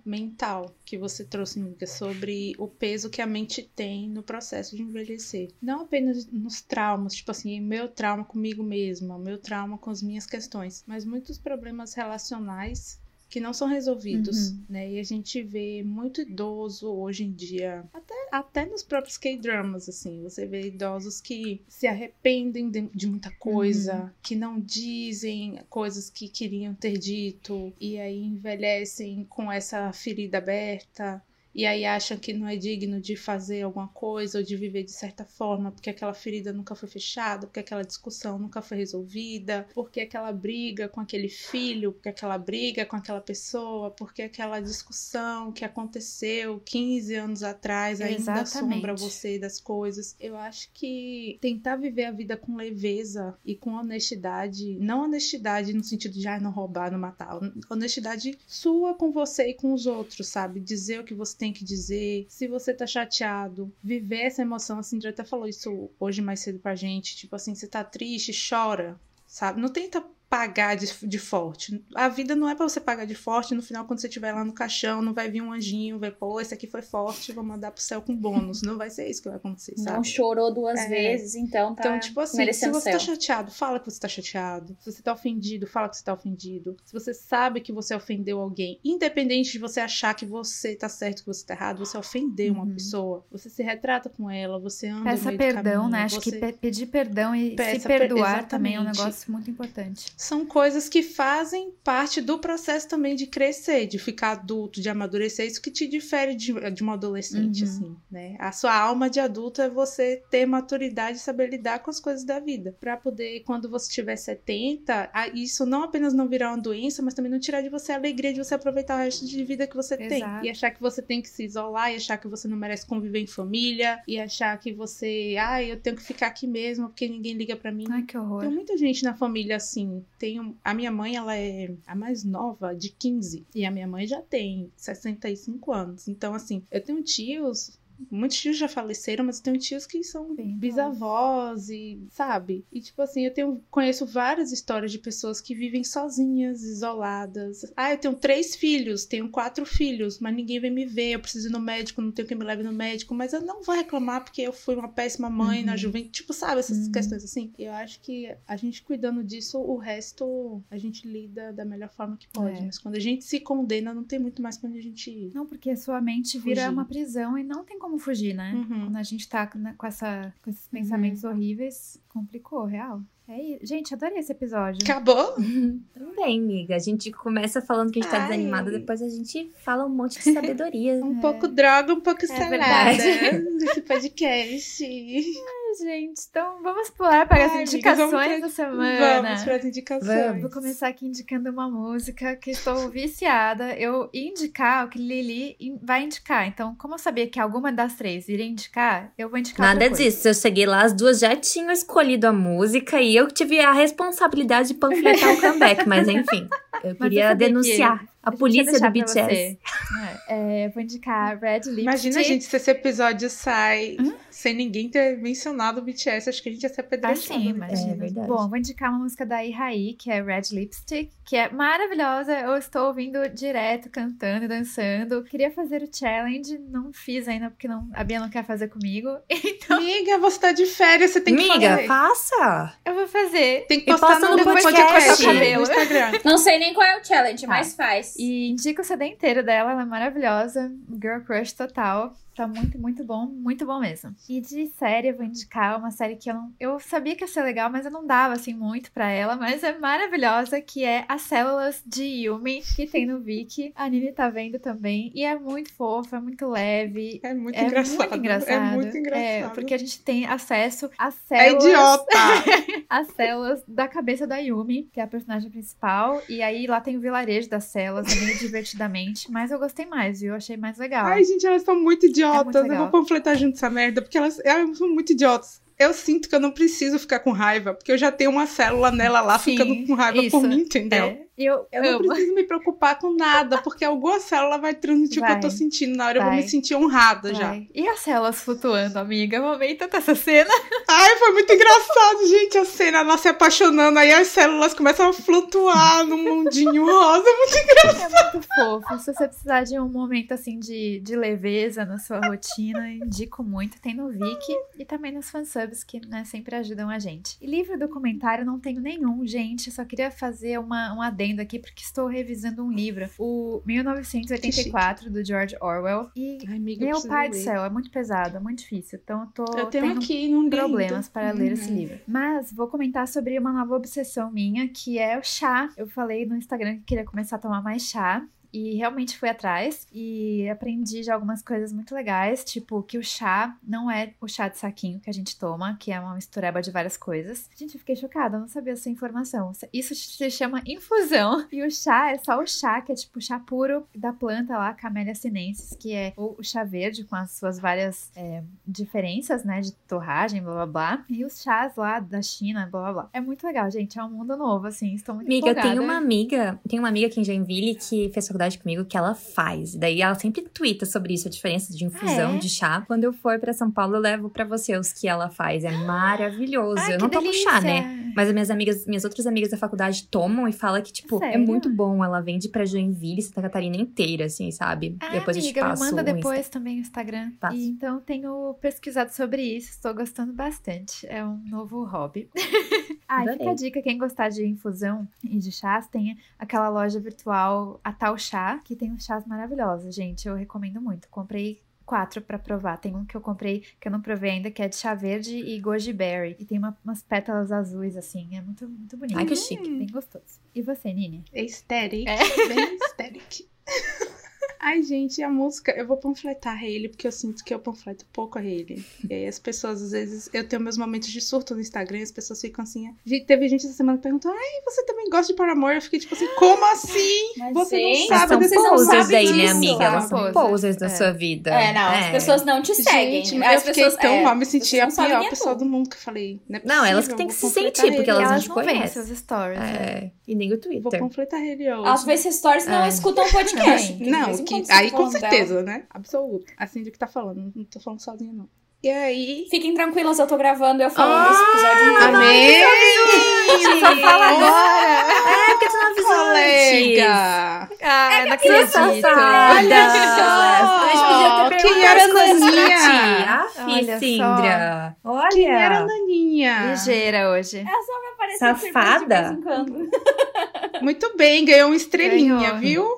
Speaker 2: mental que você trouxe, Amiga, sobre o peso que a mente tem no processo de envelhecer. Não apenas nos traumas, tipo assim, meu trauma trauma comigo mesma, o meu trauma com as minhas questões, mas muitos problemas relacionais que não são resolvidos, uhum. né? E a gente vê muito idoso hoje em dia, até, até nos próprios K-dramas, assim, você vê idosos que se arrependem de, de muita coisa, uhum. que não dizem coisas que queriam ter dito, e aí envelhecem com essa ferida aberta, e aí acham que não é digno de fazer alguma coisa ou de viver de certa forma, porque aquela ferida nunca foi fechada, porque aquela discussão nunca foi resolvida, porque aquela briga com aquele filho, porque aquela briga com aquela pessoa, porque aquela discussão que aconteceu 15 anos atrás ainda Exatamente. assombra você das coisas. Eu acho que tentar viver a vida com leveza e com honestidade, não honestidade no sentido de ah, não roubar, não matar, honestidade sua com você e com os outros, sabe? Dizer o que você tem que dizer, se você tá chateado, viver essa emoção. A Cindy até falou isso hoje mais cedo pra gente. Tipo assim, você tá triste, chora, sabe? Não tenta pagar de, de forte. A vida não é para você pagar de forte. No final, quando você estiver lá no caixão, não vai vir um anjinho, vai, pô, esse aqui foi forte, vou mandar pro céu com bônus. Não vai ser isso que vai acontecer, sabe?
Speaker 4: Não chorou duas é. vezes, então tá.
Speaker 2: Então, tipo assim, se você tá chateado, fala que você tá chateado. Se você tá ofendido, fala que você tá ofendido. Se você sabe que você ofendeu alguém, independente de você achar que você tá certo, que você tá errado, você ofendeu uhum. uma pessoa, você se retrata com ela, você anda
Speaker 3: Peça perdão,
Speaker 2: caminho,
Speaker 3: né? Acho que pedir perdão e se perdoar per também é um negócio muito importante.
Speaker 2: São coisas que fazem parte do processo também de crescer, de ficar adulto, de amadurecer. Isso que te difere de, de um adolescente,
Speaker 3: Uhum.
Speaker 2: assim, né? A sua alma de adulto é você ter maturidade e saber lidar com as coisas da vida. Pra poder, quando você tiver 70, a- isso não apenas não virar uma doença, mas também não tirar de você a alegria de você aproveitar o resto de vida que você tem.
Speaker 3: Exato.
Speaker 2: E achar que você tem que se isolar, e achar que você não merece conviver em família, e achar que você, ah, eu tenho que ficar aqui mesmo porque ninguém liga pra mim.
Speaker 3: Ai, que horror.
Speaker 2: Tem muita gente na família assim. Um- a minha mãe, ela é a mais nova, de 15. E a minha mãe já tem 65 anos. Então, assim, eu tenho tios. Muitos tios já faleceram, mas eu tenho tios que são
Speaker 3: Bem
Speaker 2: bisavós e, sabe? E, tipo assim, eu tenho, conheço várias histórias de pessoas que vivem sozinhas, isoladas. Ah, eu tenho três filhos, tenho quatro filhos, mas ninguém vem me ver, eu preciso ir no médico, não tenho quem me leve no médico, mas eu não vou reclamar porque eu fui uma péssima mãe na
Speaker 3: Uhum.
Speaker 2: juventude. Tipo, sabe, essas
Speaker 3: Uhum.
Speaker 2: questões assim. Eu acho que a gente cuidando disso, o resto a gente lida da melhor forma que pode.
Speaker 3: É.
Speaker 2: Mas quando a gente se condena, não tem muito mais pra onde a gente ir.
Speaker 3: Não, porque a sua mente vira
Speaker 2: Fugir.
Speaker 3: uma prisão e não tem como fugir, né?
Speaker 2: Uhum.
Speaker 3: Quando a gente tá né, com, essa, com esses pensamentos horríveis, complicou, real. É isso. Gente, adorei esse episódio.
Speaker 2: Acabou?
Speaker 1: Também, amiga. A gente começa falando que a gente tá
Speaker 2: Ai.
Speaker 1: desanimada, depois a gente fala um monte de sabedoria.
Speaker 2: Um pouco droga, um pouco salada.
Speaker 3: verdade.
Speaker 2: Nesse podcast.
Speaker 3: Gente, então vamos pular para as
Speaker 2: Ai,
Speaker 3: indicações
Speaker 2: vamos pra-
Speaker 3: da semana.
Speaker 2: Vamos para as indicações.
Speaker 1: Vamos.
Speaker 3: Vou começar aqui indicando uma música que estou viciada. Eu indicar o que Lili vai indicar. Então, como eu sabia que alguma das três iria indicar, eu vou indicar
Speaker 1: Nada
Speaker 3: outra coisa.
Speaker 1: disso. Eu cheguei lá, as duas já tinham escolhido a música e eu tive a responsabilidade de panfletar o comeback, mas enfim. Eu
Speaker 3: Mas
Speaker 1: queria
Speaker 3: eu sabia
Speaker 1: a polícia do BTS.
Speaker 3: É, eu vou indicar Red Lipstick.
Speaker 2: Imagina, gente, se esse episódio sai sem ninguém ter mencionado o BTS, acho que a gente ia ser
Speaker 3: Ah,
Speaker 2: apedrejado.
Speaker 3: sim,
Speaker 2: né?
Speaker 3: imagina.
Speaker 1: É verdade.
Speaker 3: Bom, vou indicar uma música da Ihai, que é Red Lipstick, que é maravilhosa. Eu estou ouvindo direto, cantando e dançando. Queria fazer o challenge, não fiz ainda, porque não, a Bia não quer fazer comigo. Então,
Speaker 2: Amiga, você tá de férias, você tem que
Speaker 1: Amiga,
Speaker 2: fazer.
Speaker 1: faça!
Speaker 3: eu vou fazer.
Speaker 2: Tem que postar
Speaker 1: posta
Speaker 2: no,
Speaker 1: no
Speaker 2: podcast,
Speaker 1: podcast.
Speaker 2: no Instagram.
Speaker 4: Não sei nem qual é o challenge,
Speaker 3: Tá.
Speaker 4: mas faz.
Speaker 3: E indico o CD inteiro dela, ela é maravilhosa. Girl Crush total. Tá muito, muito bom, muito bom mesmo. E de série, eu vou indicar uma série que eu não. Eu sabia que ia ser legal, mas eu não dava assim muito pra ela, mas é maravilhosa, que é As Células de Yumi, que tem no Viki. A Nini tá vendo também. E é muito fofa, é muito leve.
Speaker 2: É muito
Speaker 3: é
Speaker 2: engraçado.
Speaker 3: muito engraçado.
Speaker 2: É muito engraçado.
Speaker 3: É, porque a gente tem acesso às
Speaker 2: É
Speaker 3: células.
Speaker 2: idiota.
Speaker 3: as células da cabeça da Yumi, que é a personagem principal. E aí lá tem o vilarejo das células, é meio divertidamente. Mas eu gostei mais, viu? Eu achei mais legal.
Speaker 2: Ai, gente, elas são muito idiotas.
Speaker 3: É muito
Speaker 2: eu vou panfletar junto essa merda, porque elas, elas são muito idiotas. Eu sinto que eu não preciso ficar com raiva, porque eu já tenho uma célula nela lá
Speaker 3: Sim,
Speaker 2: ficando com raiva
Speaker 3: isso.
Speaker 2: por mim, entendeu?
Speaker 3: É, eu,
Speaker 2: Eu não preciso me preocupar com nada, porque alguma célula vai transmitir o que eu tô
Speaker 3: Vai.
Speaker 2: sentindo. Na hora eu vou
Speaker 3: Vai.
Speaker 2: me sentir honrada já.
Speaker 3: Vai. E as células flutuando, amiga? Eu amei tanto essa cena.
Speaker 2: Ai, foi muito engraçado, gente, a cena, ela se apaixonando, aí as células começam a flutuar num mundinho rosa.
Speaker 3: É muito fofo. Se você precisar de um momento assim de, de leveza na sua rotina, indico muito. Tem no Viki e também nos fansubs que né, sempre ajudam a gente. E livro documentário não tenho nenhum, gente. Só queria fazer uma, um adendo aqui porque estou revisando um livro, o 1984 do George Orwell. E
Speaker 2: Ai, amiga, eu
Speaker 3: meu pai do céu, é muito pesado, é muito difícil. Então eu tô
Speaker 2: Eu tenho
Speaker 3: tendo
Speaker 2: aqui, não
Speaker 3: problemas
Speaker 2: ainda.
Speaker 3: para ler esse
Speaker 2: Uhum.
Speaker 3: livro. Mas vou comentar sobre uma nova obsessão minha, que é o chá. Eu falei no Instagram que queria começar a tomar mais chá. E realmente fui atrás e aprendi já algumas coisas muito legais, tipo que o chá não é o chá de saquinho que a gente toma, que é uma mistureba de várias coisas. Gente, eu fiquei chocada, eu não sabia essa informação. Isso se chama infusão. E o chá é só o chá, que é tipo chá puro da planta lá, Camellia sinensis, que é o chá verde com as suas várias é, diferenças, né, de torragem, blá blá blá. E os chás lá da China, blá blá blá. É muito legal, gente, é um mundo novo, assim, estou muito
Speaker 1: Amiga,
Speaker 3: empolgada.
Speaker 1: tenho uma amiga, tem uma amiga aqui em Joinville que fez faculdade comigo que ela faz. Daí ela sempre twitta sobre isso, a diferença de infusão
Speaker 3: Ah, é?
Speaker 1: de chá. Quando eu for pra São Paulo, eu levo pra você os que ela faz. É maravilhoso.
Speaker 3: Ai,
Speaker 1: eu não tomo chá, né?
Speaker 3: delícia!
Speaker 1: Mas as minhas amigas, minhas outras amigas da faculdade tomam e falam que, tipo, é
Speaker 3: Sério?
Speaker 1: muito bom. Ela vende pra Joinville, Santa Catarina inteira, assim, sabe?
Speaker 3: Ah,
Speaker 1: Depois eu te
Speaker 3: amiga,
Speaker 1: passo
Speaker 3: me manda
Speaker 1: o Insta.
Speaker 3: depois também o Instagram.
Speaker 1: Passo.
Speaker 3: E, então tenho pesquisado sobre isso, estou gostando bastante. É um novo hobby. ah, e fica
Speaker 1: Adorei.
Speaker 3: a dica, quem gostar de infusão e de chás, tem aquela loja virtual, a Tal Chá, que tem uns chás maravilhosos, gente. Eu recomendo muito. Comprei quatro pra provar. Tem um que eu comprei, que eu não provei ainda, que é de chá verde e goji berry. E tem uma- umas pétalas azuis, assim. É muito, muito bonito.
Speaker 1: Ai, que chique.
Speaker 3: Bem gostoso. E você, Nini?
Speaker 2: Aesthetic.
Speaker 3: É.
Speaker 2: Bem aesthetic. Ai, gente, a música, eu vou panfletar ele, porque eu sinto que eu panfleto pouco a ele. E aí as pessoas, às vezes, eu tenho meus momentos de surto no Instagram, e as pessoas ficam assim. Teve gente essa semana que perguntou: Ai, você também gosta de Paramore? Eu fiquei tipo assim, como assim?
Speaker 4: Mas,
Speaker 2: você
Speaker 4: gente,
Speaker 2: não sabe
Speaker 1: são
Speaker 4: vocês
Speaker 2: dessa
Speaker 4: não
Speaker 1: posers
Speaker 4: sabem
Speaker 1: aí, né,
Speaker 4: disso.
Speaker 1: amiga? Elas são
Speaker 3: Posers.
Speaker 1: posers da
Speaker 3: É.
Speaker 1: sua vida.
Speaker 4: É, não, as pessoas não te seguem.
Speaker 2: Gente,
Speaker 4: As
Speaker 2: eu fiquei
Speaker 4: pessoas-
Speaker 2: tão
Speaker 4: é,
Speaker 2: mal, me senti a pior
Speaker 4: é
Speaker 2: pessoa do mundo que eu falei. Não, é
Speaker 1: Não, elas que
Speaker 2: possível,
Speaker 1: têm
Speaker 2: vou
Speaker 1: que se sentir, porque elas
Speaker 3: elas
Speaker 1: não
Speaker 3: veem
Speaker 1: conhecem.
Speaker 3: seus stories. né?
Speaker 1: É, e nem o
Speaker 2: Vou
Speaker 1: Twitter.
Speaker 2: panfletar ele hoje.
Speaker 4: Elas veem esses stories e não
Speaker 1: É.
Speaker 4: escutam o podcast.
Speaker 2: Não,
Speaker 4: em
Speaker 2: que, aí com
Speaker 4: falam dela.
Speaker 2: certeza, né? Absoluto. Assim de que tá falando. Não tô falando sozinha, não. E aí.
Speaker 4: Fiquem tranquilas, eu tô gravando eu falando desse episódio. inteiro.
Speaker 2: Amém!
Speaker 3: Só fala agora!
Speaker 1: É, porque tu não avisou antes.
Speaker 2: Colega!
Speaker 3: Ah, não
Speaker 1: Que
Speaker 3: acredito.
Speaker 1: safada!
Speaker 4: só!
Speaker 1: A gente podia ter
Speaker 2: Quem era
Speaker 1: pra
Speaker 2: Naninha?
Speaker 1: Ah,
Speaker 3: Olha só.
Speaker 1: Sindra. Olha.
Speaker 2: Quem era a Naninha?
Speaker 3: Ligeira hoje.
Speaker 4: Aparece
Speaker 1: Safada.
Speaker 4: de vez em quando.
Speaker 2: Muito bem, ganhou uma estrelinha,
Speaker 3: Ganhou.
Speaker 2: viu?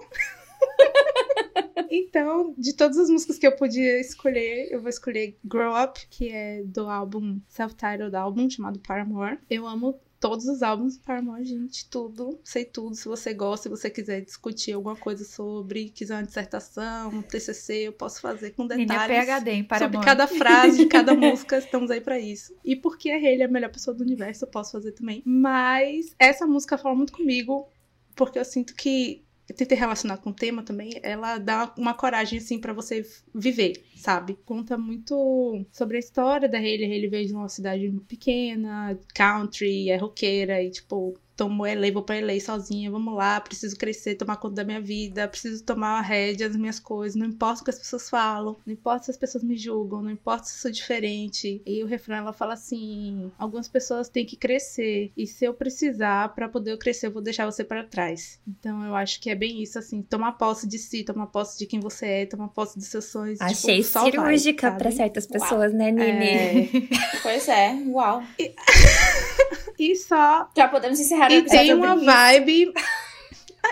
Speaker 2: então, de todas as músicas que eu podia escolher, eu vou escolher Grow Up, que é do álbum self-titled álbum chamado Paramore. Eu amo todos os álbuns do Paramore, gente, tudo, sei tudo. Se você gosta, se você quiser discutir alguma coisa sobre, quiser uma dissertação, um TCC, eu posso fazer com detalhes.
Speaker 3: PHD em Paramore.
Speaker 2: Sobre cada frase de cada música, estamos aí pra isso. E porque ele é a melhor pessoa do universo, eu posso fazer também. Mas essa música fala muito comigo, porque eu sinto que tentei relacionar com o tema também, ela dá uma coragem, assim, pra você viver, sabe? Conta muito sobre a história da Hayley. Hayley veio de uma cidade pequena, country, é roqueira, e, tipo, tomou LA, vou pra LA sozinha, vamos lá, preciso crescer, tomar conta da minha vida, preciso tomar a rédea das minhas coisas, não importa o que as pessoas falam, não importa se as pessoas me julgam, não importa se eu sou diferente. E o refrão ela fala assim: algumas pessoas têm que crescer, e se eu precisar para poder eu crescer, eu vou deixar você para trás. Então eu acho que é bem isso, assim, tomar posse de si, tomar posse de quem você é, tomar posse dos seus sonhos. tipo,
Speaker 1: Achei
Speaker 2: só vai,
Speaker 1: cirúrgica pra certas
Speaker 4: Uau.
Speaker 1: pessoas, né, Nini?
Speaker 2: É,
Speaker 4: Pois é, uau.
Speaker 2: e só
Speaker 4: Já podemos encerrar o
Speaker 2: E tem uma vibe.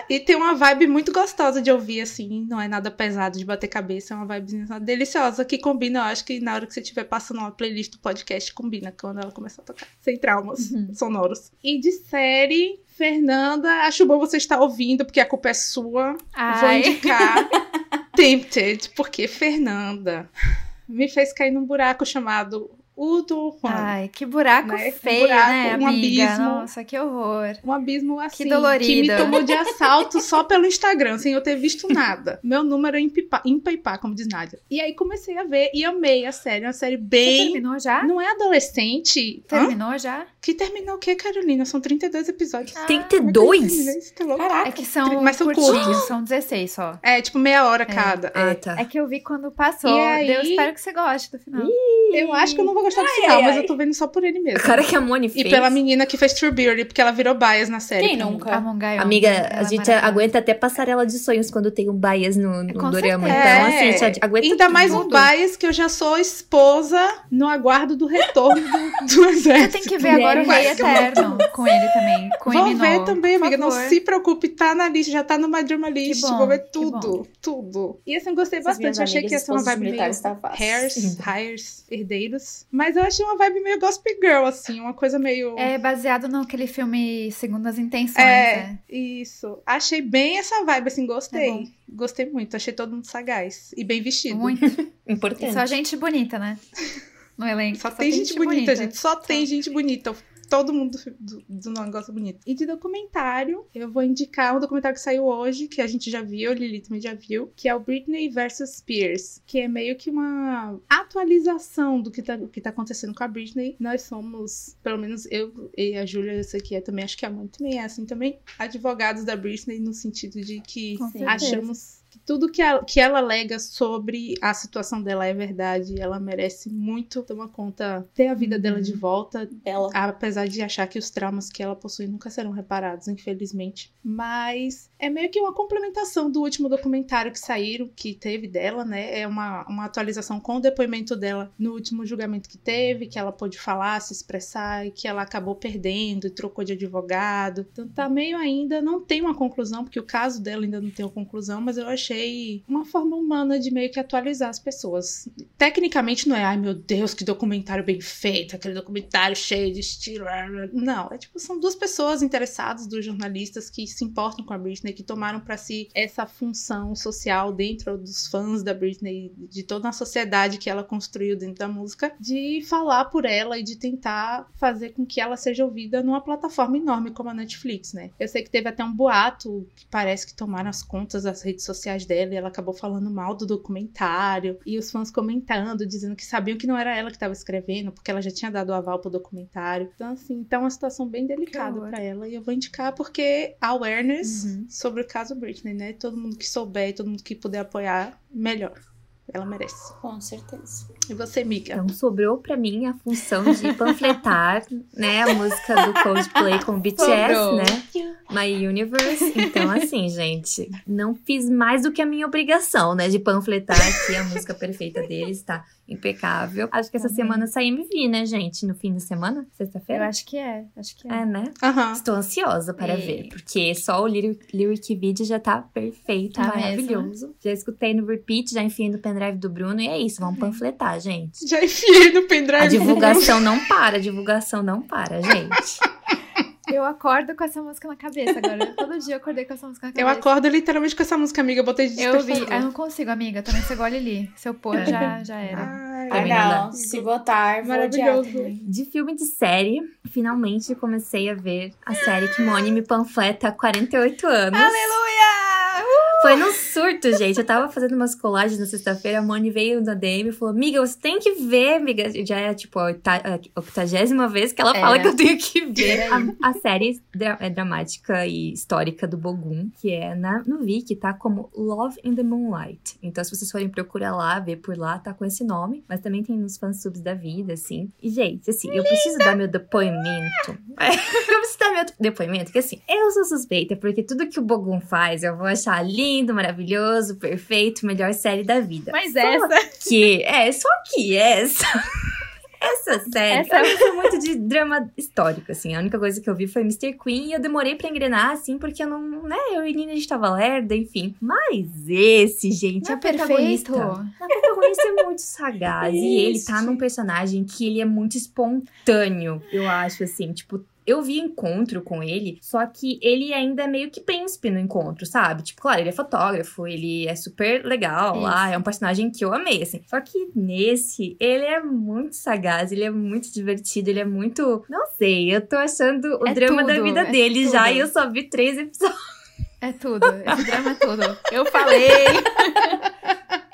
Speaker 2: E tem uma vibe muito gostosa de ouvir, assim. Não é nada pesado de bater cabeça. É uma vibe deliciosa que combina. Eu acho que na hora que você estiver passando uma playlist do podcast, combina quando ela começar a tocar. Sem traumas
Speaker 3: Uhum.
Speaker 2: sonoros. E de série, Fernanda, acho bom você estar ouvindo, porque a culpa é sua. Vou
Speaker 3: Ai,
Speaker 2: indicar Tempted, porque Fernanda me fez cair num buraco chamado o do Juan.
Speaker 3: ai, que buraco
Speaker 2: Né? Um
Speaker 3: feio,
Speaker 2: buraco,
Speaker 3: né,
Speaker 2: um
Speaker 3: amiga?
Speaker 2: abismo.
Speaker 3: Nossa, que horror.
Speaker 2: Um abismo assim,
Speaker 3: dolorido.
Speaker 2: que me tomou de assalto só pelo Instagram, sem eu ter visto nada. Meu número é empaipar, como diz Nádia. E aí comecei a ver e amei a série. É uma série
Speaker 3: Você
Speaker 2: bem...
Speaker 3: terminou já?
Speaker 2: Não é adolescente. Hã?
Speaker 3: Terminou já?
Speaker 2: Que terminou o quê, Carolina? São 32 episódios.
Speaker 3: Ah,
Speaker 1: 32?
Speaker 2: Você tá louca?
Speaker 4: Caraca.
Speaker 3: É que são
Speaker 2: Mas são
Speaker 3: curtinhos,
Speaker 2: curtos.
Speaker 3: são 16 só.
Speaker 2: É, tipo meia hora cada.
Speaker 1: Ah,
Speaker 2: É.
Speaker 1: tá.
Speaker 3: É que eu vi quando passou.
Speaker 2: E aí-
Speaker 3: Eu espero que você goste do final.
Speaker 2: Eu acho que eu não vou gostar do
Speaker 4: Ai,
Speaker 2: final,
Speaker 4: ai,
Speaker 2: mas
Speaker 4: ai.
Speaker 2: eu tô vendo só por ele mesmo.
Speaker 1: A cara que a Moni
Speaker 2: E
Speaker 1: fez.
Speaker 2: pela menina que fez True Beauty, porque ela virou bias na série.
Speaker 4: Quem nunca?
Speaker 3: A Mongayon.
Speaker 1: Amiga, a
Speaker 3: é
Speaker 1: gente aguenta até passarela de sonhos quando tem um bias no, no
Speaker 3: Com
Speaker 1: Dorama.
Speaker 3: certeza.
Speaker 1: Então,
Speaker 2: É.
Speaker 1: assim, a gente aguenta
Speaker 2: Ainda mais
Speaker 1: tudo.
Speaker 2: um bias que eu já sou esposa no aguardo do retorno do, do
Speaker 3: Você
Speaker 2: exército.
Speaker 3: tem que ver agora o Rei Eterno com ele também. Com
Speaker 2: Vou
Speaker 3: Emino,
Speaker 2: ver também, amiga. Não se preocupe, tá na lista, já tá no My Drama List.
Speaker 3: bom,
Speaker 2: Vou ver
Speaker 3: que
Speaker 2: tudo, tudo. E assim, eu gostei
Speaker 4: Essas
Speaker 2: bastante. Eu achei que ia ser uma vibe meio
Speaker 4: tá
Speaker 2: hairs, hires, herdeiros. Mas eu achei uma vibe meio Gospel Girl, assim. Uma coisa meio...
Speaker 3: É baseado naquele filme Segundas Intenções.
Speaker 2: É,
Speaker 3: né?
Speaker 2: isso. Achei bem essa vibe, assim,
Speaker 3: É bom.
Speaker 2: gostei. gostei muito. Achei todo mundo sagaz. E bem vestido.
Speaker 3: Muito. E
Speaker 1: Importante.
Speaker 3: só gente bonita, né? No elenco.
Speaker 2: Só, tem, gente bonita, gente. Só tem gente bonita. Todo mundo do, do negócio bonito. E de documentário, eu vou indicar um documentário que saiu hoje, que a gente já viu, Lili também já viu, que é o Britney vs Spears, que é meio que uma atualização do que tá, que tá acontecendo com a Britney. Nós somos, pelo menos eu e a Júlia, essa aqui é também, acho que a mãe também é assim também, advogados da Britney no sentido de que achamos que tudo que ela, que ela alega sobre a situação dela é verdade. Ela merece muito tomar conta, ter a vida dela de volta,
Speaker 4: Bela.
Speaker 2: apesar de achar que os traumas que ela possui nunca serão reparados, infelizmente. Mas é meio que uma complementação do último documentário que saíram, que teve dela, né? É uma, uma atualização com o depoimento dela no último julgamento que teve, que ela pôde falar, se expressar e que ela acabou perdendo e trocou de advogado. Então tá meio ainda, não tem uma conclusão, porque o caso dela ainda não tem uma conclusão, mas eu achei uma forma humana de meio que atualizar as pessoas. Tecnicamente não é, ai meu Deus, que documentário bem feito, aquele documentário cheio de estilo. Não, é tipo, são duas pessoas interessadas, dos jornalistas que se importam com a Britney, que tomaram para si essa função social dentro dos fãs da Britney, de toda a sociedade que ela construiu dentro da música, de falar por ela e de tentar fazer com que ela seja ouvida numa plataforma enorme como a Netflix, né? Eu sei que teve até um boato que parece que tomaram as contas das redes sociais dela e ela acabou falando mal do documentário e os fãs comentando, dizendo que sabiam que não era ela que estava escrevendo, porque ela já tinha dado o aval pro documentário. Então, assim, tá uma situação bem delicada para ela e eu vou indicar porque awareness uhum. sobre o caso Britney, né? Todo mundo que souber, todo mundo que puder apoiar, melhor. Ela merece.
Speaker 4: Com certeza.
Speaker 2: E você, Miga?
Speaker 1: Então sobrou para mim a função de panfletar, né, a música do Coldplay com o BTS, sobrou. né? My Universe. Então assim, gente, não fiz mais do que a minha obrigação, né, de panfletar aqui a música perfeita deles, tá? impecável. Acho que essa semana sai MV, né, gente? No fim de semana? Sexta-feira?
Speaker 3: Eu acho que é. Acho que é.
Speaker 1: É, né?
Speaker 2: Uhum.
Speaker 1: Estou ansiosa para e... ver, porque só o lyric, lyric video já tá perfeito, tá maravilhoso. Mesmo? Já escutei no repeat, já enfiei no pendrive do Bruno e é isso, vamos panfletar, gente.
Speaker 2: Já enfiei no pendrive.
Speaker 1: A divulgação não para, a divulgação não para, gente.
Speaker 3: Eu acordo com essa música na cabeça agora. Todo dia eu acordei com essa música na cabeça.
Speaker 2: Eu acordo literalmente com essa música, amiga. Eu botei de
Speaker 3: Eu vi. Eu não consigo, amiga. Também você gole ali. Se eu pôr, é. já, já era.
Speaker 4: Ai, ah, não. Se botar, maravilhoso.
Speaker 1: De filme de série, finalmente comecei a ver a série que Moni me panfleta há 48 anos.
Speaker 2: Aleluia!
Speaker 1: Foi no surto, gente. Eu tava fazendo umas colagens na sexta-feira, a Moni veio na DM e falou: Amiga, você tem que ver, amiga. Já é tipo a octagésima vez que ela é. fala que eu tenho que ver. A, a, série é dramática e histórica do Bogum, que é na, no Viki, tá como Love in the Moonlight. Então, se vocês forem procurar lá, ver por lá, tá com esse nome. Mas também tem nos fansubs da vida, assim. E, gente, assim, eu preciso dar meu depoimento. eu preciso dar meu depoimento, que assim, eu sou suspeita, porque tudo que o Bogum faz, eu vou achar lindo lindo, maravilhoso, perfeito, melhor série da vida.
Speaker 3: Mas só essa.
Speaker 1: Que, é, só que essa. Essa série, essa... eu sou muito de drama histórico, assim. A única coisa que eu vi foi Mr. Queen e eu demorei pra engrenar, assim, porque eu não, né, eu e Nina a gente tava lerda, enfim. Mas esse, gente, não a é protagonista. A protagonista é muito sagaz. e ele tá num personagem que ele é muito espontâneo, eu acho, assim. Tipo, eu vi encontro com ele, só que ele ainda é meio que príncipe no encontro, sabe? Tipo, claro, ele é fotógrafo, ele é super legal Isso. lá, é um personagem que eu amei, assim. Só que nesse, ele é muito sagaz, ele é muito divertido, ele é muito. Não sei, eu tô achando o é drama tudo, da vida é dele tudo. já e eu só vi três episódios.
Speaker 3: É tudo, esse drama é tudo. Eu falei!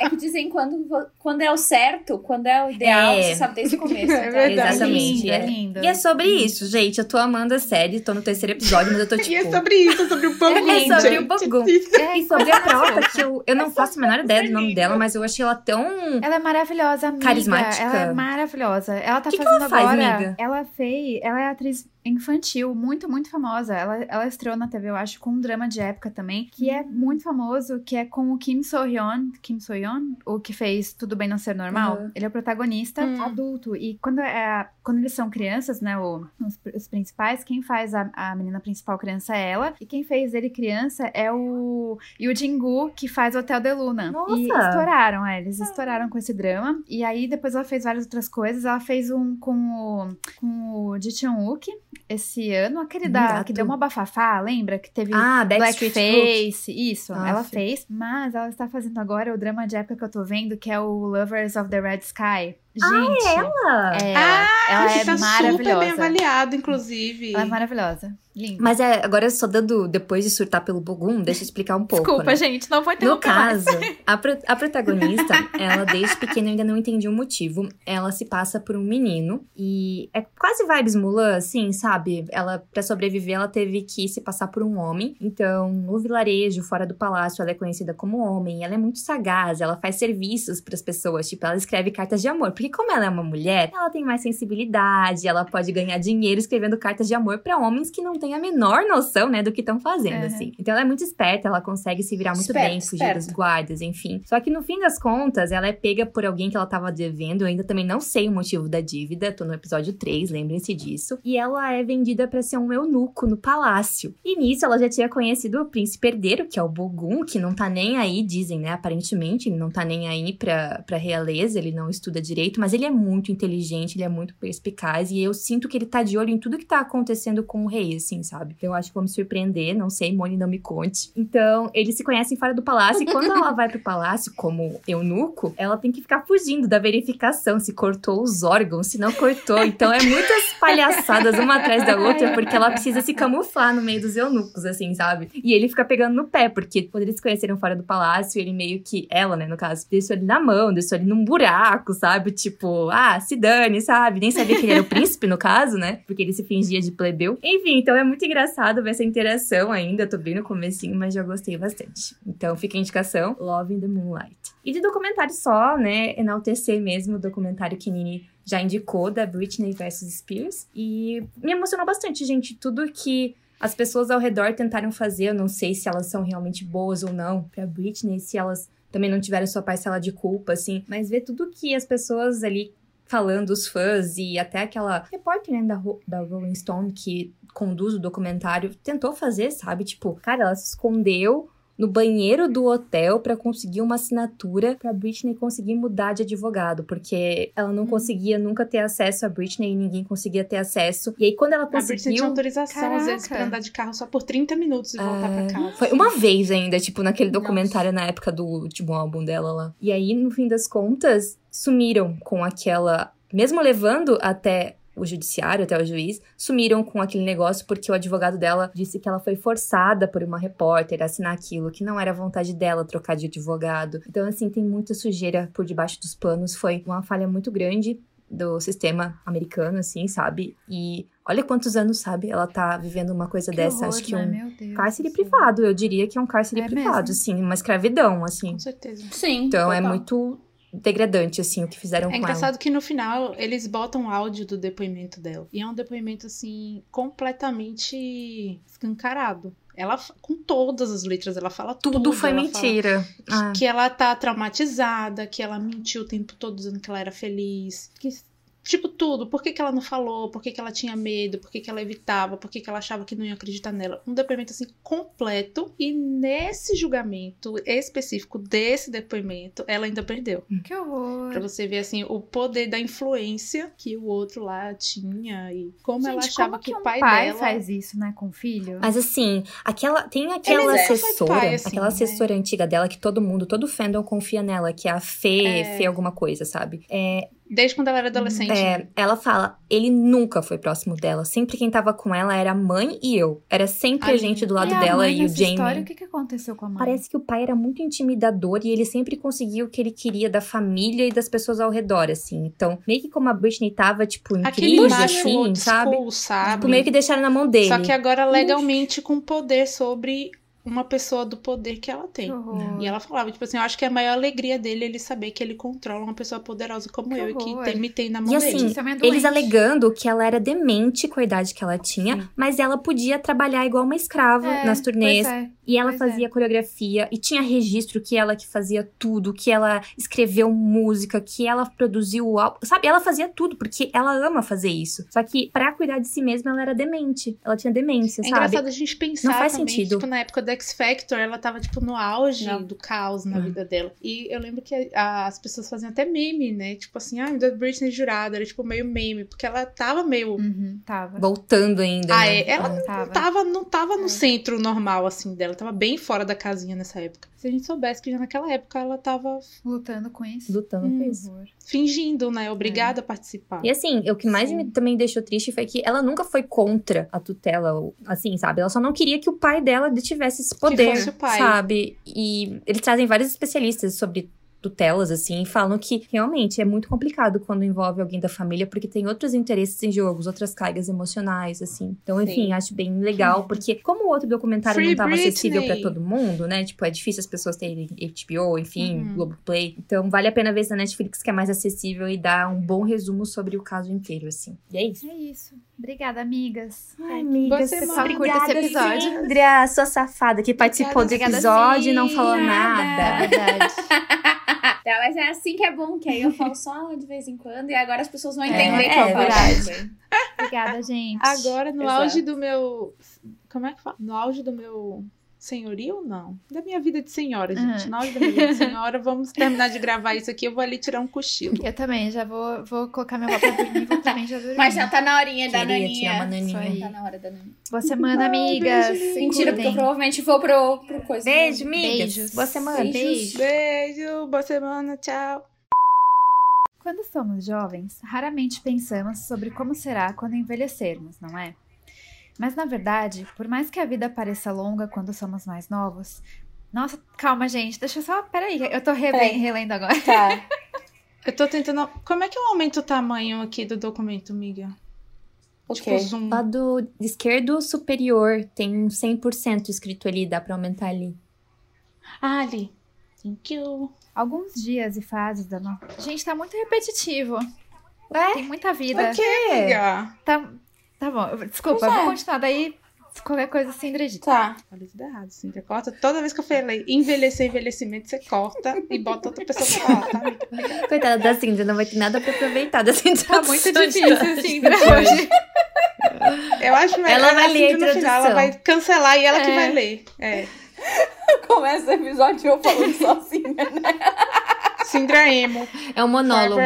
Speaker 4: É que dizem quando, quando é o certo, quando é o ideal, é. você sabe desde o começo. É
Speaker 1: verdade. Exatamente. É lindo, é. E é sobre isso, gente. Eu tô amando a série, tô no terceiro episódio, mas eu tô tipo.
Speaker 2: e é sobre isso, é sobre o Bogum.
Speaker 1: É sobre o Bogum. É, e sobre a prota, que eu, eu não faço a menor ideia do nome dela, mas eu achei ela tão.
Speaker 3: Ela é maravilhosa, amiga.
Speaker 1: Carismática.
Speaker 3: Ela é maravilhosa. Ela tá
Speaker 1: que
Speaker 3: fazendo
Speaker 1: que ela faz,
Speaker 3: agora.
Speaker 1: Amiga?
Speaker 3: Ela fez. Ela é atriz infantil, muito, muito famosa. Ela, ela estreou na TV, eu acho, com um drama de época também, que é muito famoso, que é com o Kim So-hyun. Kim So-hyun? O que fez Tudo Bem Não Ser Normal. Uhum. Ele é o protagonista uhum. adulto. E quando, é, quando eles são crianças, né, o, os, os principais, quem faz a, a menina principal criança é ela. E quem fez ele criança é o Yu Jingu, que faz o Hotel de Luna.
Speaker 1: Nossa.
Speaker 3: E estouraram, é, eles estouraram com esse drama. E aí depois ela fez várias outras coisas. Ela fez um com o, com o Ji Chun-wook esse ano, aquele da, que deu uma bafafá, lembra? Que teve
Speaker 1: ah,
Speaker 3: Blackface, isso, Nossa. ela fez. Mas ela está fazendo agora o drama de época que eu tô vendo, que é o Lovers of the Red Sky. Gente,
Speaker 1: ah, é ela?
Speaker 3: É,
Speaker 2: ah,
Speaker 3: ela
Speaker 2: é
Speaker 3: tá maravilhosa.
Speaker 2: super bem avaliado, inclusive.
Speaker 3: Ela é maravilhosa. Linda.
Speaker 1: Mas é, agora só dando, depois de surtar pelo Bogum, deixa eu explicar um pouco.
Speaker 3: Desculpa,
Speaker 1: né?
Speaker 3: gente, não vou
Speaker 1: ter No caso, a, pro, a protagonista, ela desde pequena ainda não entendia o motivo. Ela se passa por um menino e é quase vibes Mulan, assim, sabe? Ela, pra sobreviver, ela teve que se passar por um homem. Então, no vilarejo, fora do palácio, ela é conhecida como homem. Ela é muito sagaz, ela faz serviços para as pessoas. Tipo, ela escreve cartas de amor. Porque como ela é uma mulher, ela tem mais sensibilidade, ela pode ganhar dinheiro escrevendo cartas de amor para homens que não têm têm a menor noção, né, do que estão fazendo,
Speaker 3: Uhum.
Speaker 1: assim. Então ela é muito esperta, ela consegue se virar muito
Speaker 4: Esperta,
Speaker 1: bem, fugir
Speaker 4: esperta.
Speaker 1: dos guardas, enfim. Só que no fim das contas, ela é pega por alguém que ela tava devendo. Eu ainda também não sei o motivo da dívida, tô no episódio 3, lembrem-se disso. E ela é vendida pra ser um eunuco no palácio. E nisso ela já tinha conhecido o príncipe herdeiro, que é o Bogum, que não tá nem aí, dizem, né? Aparentemente, ele não tá nem aí pra, pra realeza, ele não estuda direito, mas ele é muito inteligente, ele é muito perspicaz. E eu sinto que ele tá de olho em tudo que tá acontecendo com o rei, assim, sabe? Então eu acho que vou me surpreender, não sei, Moni não me conte. Então, eles se conhecem fora do palácio, e quando ela vai pro palácio como eunuco, ela tem que ficar fugindo da verificação se cortou os órgãos, se não cortou. Então é muitas palhaçadas uma atrás da outra, porque ela precisa se camuflar no meio dos eunucos, assim, sabe? E ele fica pegando no pé, porque quando eles se conheceram fora do palácio, ele meio que, ela, né, no caso, deixou ele na mão, deixou ele num buraco, sabe? Tipo, ah, se dane, sabe? Nem sabia que ele era o príncipe, no caso, né? Porque ele se fingia de plebeu. Enfim, então é muito engraçado ver essa interação ainda. Eu tô bem no comecinho, mas já gostei bastante. Então fica a indicação, Love in the Moonlight. E de documentário só, né, enaltecer mesmo o documentário que Nini já indicou, da Britney vs Spears. E me emocionou bastante, gente. Tudo que as pessoas ao redor tentaram fazer, eu não sei se elas são realmente boas ou não pra Britney, se elas também não tiveram sua parcela de culpa, assim. Mas ver tudo que as pessoas ali falando, os fãs e até aquela repórter né, da, da Rolling Stone que conduz o documentário tentou fazer, sabe? Tipo, cara, ela se escondeu no banheiro do hotel pra conseguir uma assinatura pra Britney conseguir mudar de advogado, porque ela não conseguia nunca ter acesso a Britney e ninguém conseguia ter acesso. E aí quando ela
Speaker 2: A Britney tinha
Speaker 1: conseguiu,
Speaker 2: autorização, às vezes, pra
Speaker 3: Caraca.
Speaker 2: andar de carro só por 30 minutos e voltar pra casa.
Speaker 1: É. foi uma vez ainda, tipo, naquele
Speaker 2: Nossa.
Speaker 1: documentário na época do último álbum dela lá. E aí, no fim das contas, sumiram com aquela. Mesmo levando até o judiciário, até o juiz, sumiram com aquele negócio porque o advogado dela disse que ela foi forçada por uma repórter a assinar aquilo, que não era vontade dela trocar de advogado. Então, assim, tem muita sujeira por debaixo dos panos. Foi uma falha muito grande do sistema americano, assim, sabe? E olha quantos anos, sabe? Ela tá vivendo uma coisa
Speaker 3: Que
Speaker 1: dessa.
Speaker 3: horror,
Speaker 1: Acho que
Speaker 3: né?
Speaker 1: um
Speaker 3: Meu Deus
Speaker 1: cárcere privado, eu diria que é um cárcere
Speaker 3: É
Speaker 1: privado,
Speaker 3: mesmo?
Speaker 1: assim, uma escravidão, assim.
Speaker 2: Com certeza.
Speaker 4: Sim.
Speaker 1: Então é
Speaker 4: total.
Speaker 1: muito degradante, assim, o que fizeram
Speaker 2: É
Speaker 1: com
Speaker 2: engraçado que no final eles botam áudio do depoimento dela. E é um depoimento, assim, completamente escancarado. Ela, com todas as letras, ela fala
Speaker 1: ela.
Speaker 2: tudo.
Speaker 1: Tudo foi
Speaker 2: ela
Speaker 1: mentira.
Speaker 2: fala
Speaker 1: Ah.
Speaker 2: Que ela tá traumatizada, que ela mentiu o tempo todo dizendo que ela era feliz. Que, tipo, tudo. Por que, que ela não falou? Por que, que ela tinha medo? Por que, que ela evitava? Por que, que ela achava que não ia acreditar nela? Um depoimento, assim, completo. E nesse julgamento específico desse depoimento, ela ainda perdeu.
Speaker 3: Que horror.
Speaker 2: Pra você ver, assim, o poder da influência que o outro lá tinha e como ela
Speaker 3: Gente,
Speaker 2: achava
Speaker 3: como
Speaker 2: que,
Speaker 3: um
Speaker 2: o pai,
Speaker 3: pai
Speaker 2: dela...
Speaker 3: faz isso, né, com o filho?
Speaker 1: Mas assim, aquela tem aquela
Speaker 2: Eles é,
Speaker 1: assessora,
Speaker 2: pai, assim,
Speaker 1: aquela
Speaker 2: né?
Speaker 1: assessora antiga dela que todo mundo, todo fandom confia nela, que é a Fê,
Speaker 2: É.
Speaker 1: Fê alguma coisa, sabe? É,
Speaker 2: Desde quando ela era adolescente.
Speaker 1: é, ela fala, ele nunca foi próximo dela. Sempre quem tava com ela era a mãe e eu. Era sempre a
Speaker 2: Ai,
Speaker 1: gente do
Speaker 3: e
Speaker 1: lado
Speaker 3: a
Speaker 1: dela e o Jamie.
Speaker 3: história, o que, que aconteceu com a mãe?
Speaker 1: Parece que o pai era muito intimidador e ele sempre conseguia o que ele queria da família e das pessoas ao redor, assim. Então, meio que como a Britney tava, tipo, em
Speaker 2: Aquele
Speaker 1: crise, assim, sabe?
Speaker 2: school, sabe?
Speaker 1: Tipo, meio que deixaram na mão dele.
Speaker 2: Só que agora legalmente com poder sobre uma pessoa do poder que ela tem.
Speaker 3: Horror.
Speaker 2: E ela falava, tipo assim, eu acho que a maior alegria dele é ele saber que ele controla uma pessoa poderosa como
Speaker 3: Que
Speaker 2: eu e que
Speaker 3: horror.
Speaker 2: tem, me tem na mão
Speaker 1: E
Speaker 2: dele.
Speaker 1: assim,
Speaker 3: Isso é
Speaker 1: Eles alegando que ela era demente com a idade que ela tinha,
Speaker 2: Sim.
Speaker 1: mas ela podia trabalhar igual uma escrava
Speaker 3: É,
Speaker 1: nas turnês.
Speaker 3: é.
Speaker 1: E ela
Speaker 3: Pois
Speaker 1: fazia coreografia e tinha registro que ela que fazia tudo, que ela escreveu música, que ela produziu álbum. Sabe, ela fazia tudo, porque ela ama fazer isso. Só que pra cuidar de si mesma, ela era demente. Ela tinha demência,
Speaker 2: É
Speaker 1: sabe?
Speaker 2: engraçado a gente pensar
Speaker 1: Não faz
Speaker 2: também,
Speaker 1: sentido.
Speaker 2: tipo, na época do X Factor, ela tava, tipo, no auge
Speaker 4: Não.
Speaker 2: do caos na
Speaker 1: Hum.
Speaker 2: vida dela. E eu lembro que a- as pessoas faziam até meme, né? Tipo assim, ah, da Britney jurada, era tipo meio meme, porque ela tava meio...
Speaker 3: Uhum, tava.
Speaker 1: Voltando ainda.
Speaker 2: Ah,
Speaker 1: né?
Speaker 2: é, ela
Speaker 1: Ah.
Speaker 3: Tava.
Speaker 2: não tava, não tava
Speaker 3: É.
Speaker 2: no centro normal, assim, dela. Tava bem fora da casinha nessa época. Se a gente soubesse que já naquela época ela tava
Speaker 3: Lutando com isso.
Speaker 1: Lutando
Speaker 2: Hum.
Speaker 1: com isso.
Speaker 3: Horror.
Speaker 2: fingindo, né?
Speaker 3: É.
Speaker 2: Obrigada a participar.
Speaker 1: E assim, o que mais
Speaker 2: Sim.
Speaker 1: me, também deixou triste foi que ela nunca foi contra a tutela, assim, sabe? Ela só não queria que o pai dela tivesse esse poder,
Speaker 2: fosse o pai.
Speaker 1: sabe? E eles trazem vários especialistas sobre tutelas, assim, falam que realmente é muito complicado quando envolve alguém da família, porque tem outros interesses em jogos, outras cargas emocionais, assim. Então, enfim,
Speaker 4: Sim.
Speaker 1: acho bem legal, porque como o outro documentário
Speaker 2: Free
Speaker 1: não estava acessível pra todo mundo, né? Tipo, é difícil as pessoas terem HBO, enfim,
Speaker 2: Uhum.
Speaker 1: Globoplay. Então, vale a pena ver na Netflix, que é mais acessível e dá um bom resumo sobre o caso inteiro, assim. E é isso.
Speaker 3: É isso. Obrigada, amigas.
Speaker 1: Ai, amiga,
Speaker 2: Você
Speaker 3: curta esse episódio.
Speaker 1: Cindria, sua safada, que participou do
Speaker 3: Obrigada,
Speaker 1: episódio e não falou
Speaker 4: Nada.
Speaker 1: nada.
Speaker 3: É verdade.
Speaker 4: Tá, mas é assim que é bom, que aí eu falo só de vez em quando e agora as pessoas vão
Speaker 1: É,
Speaker 4: entender
Speaker 1: é
Speaker 4: que eu falo.
Speaker 1: verdade.
Speaker 3: Obrigada, gente.
Speaker 2: Agora, no
Speaker 4: Exato.
Speaker 2: auge do meu. Como é que fala? No auge do meu senhorio, não. Da minha vida de senhora, gente.
Speaker 3: Uhum.
Speaker 2: Auge da minha vida de senhora, vamos terminar de gravar isso aqui. Eu vou ali tirar um cochilo.
Speaker 3: Eu também, já vou, vou colocar roupa pra dormir vou também já dormir.
Speaker 4: Mas já tá na horinha da
Speaker 1: Queria
Speaker 4: naninha.
Speaker 1: tirar uma naninha.
Speaker 3: Aí.
Speaker 4: Tá na hora da naninha.
Speaker 3: Boa semana, amigas.
Speaker 4: Mentira, porque eu provavelmente vou pro, pro coisa.
Speaker 1: Beijo, amigas.
Speaker 3: Beijos.
Speaker 1: Boa semana.
Speaker 3: Beijo.
Speaker 2: Beijo, boa semana, tchau.
Speaker 3: Quando somos jovens, raramente pensamos sobre como será quando envelhecermos, não é? Mas na verdade, por mais que a vida pareça longa quando somos mais novos. Nossa, calma, gente, deixa eu só. Peraí, eu tô
Speaker 4: Peraí.
Speaker 3: relendo agora.
Speaker 4: Tá.
Speaker 2: Eu tô tentando. Como é que eu aumento o tamanho aqui do documento, amiga? Tipo,
Speaker 4: Ok.
Speaker 2: zoom.
Speaker 1: Lado esquerdo superior tem um 100% escrito ali, dá pra aumentar ali.
Speaker 2: Ah, ali. Thank you.
Speaker 3: Alguns dias e fases da nossa. Gente, tá muito repetitivo.
Speaker 1: Ué?
Speaker 3: Tem muita vida.
Speaker 2: Ok, amiga.
Speaker 3: Tá, tá bom, eu- desculpa,
Speaker 4: Pois é.
Speaker 3: vou continuar daí. Qualquer coisa assim, acredita.
Speaker 4: Tá.
Speaker 2: Falei tudo errado, Cíntia. Corta. Toda vez que eu falei envelhecer, envelhecimento, você corta e bota outra pessoa pra falar, tá?
Speaker 1: Coitada da Cindy, não vai ter nada pra aproveitar dessa
Speaker 3: Tá
Speaker 1: introdução
Speaker 3: muito difícil, assim, pra hoje.
Speaker 2: Eu acho melhor
Speaker 1: Ela vai
Speaker 2: a
Speaker 1: ler a
Speaker 2: Cíntia no final, ela vai cancelar e ela que
Speaker 3: É.
Speaker 2: vai ler. É.
Speaker 4: Começa o episódio eu falando sozinha, né?
Speaker 2: Cindra Emo.
Speaker 1: É um monólogo.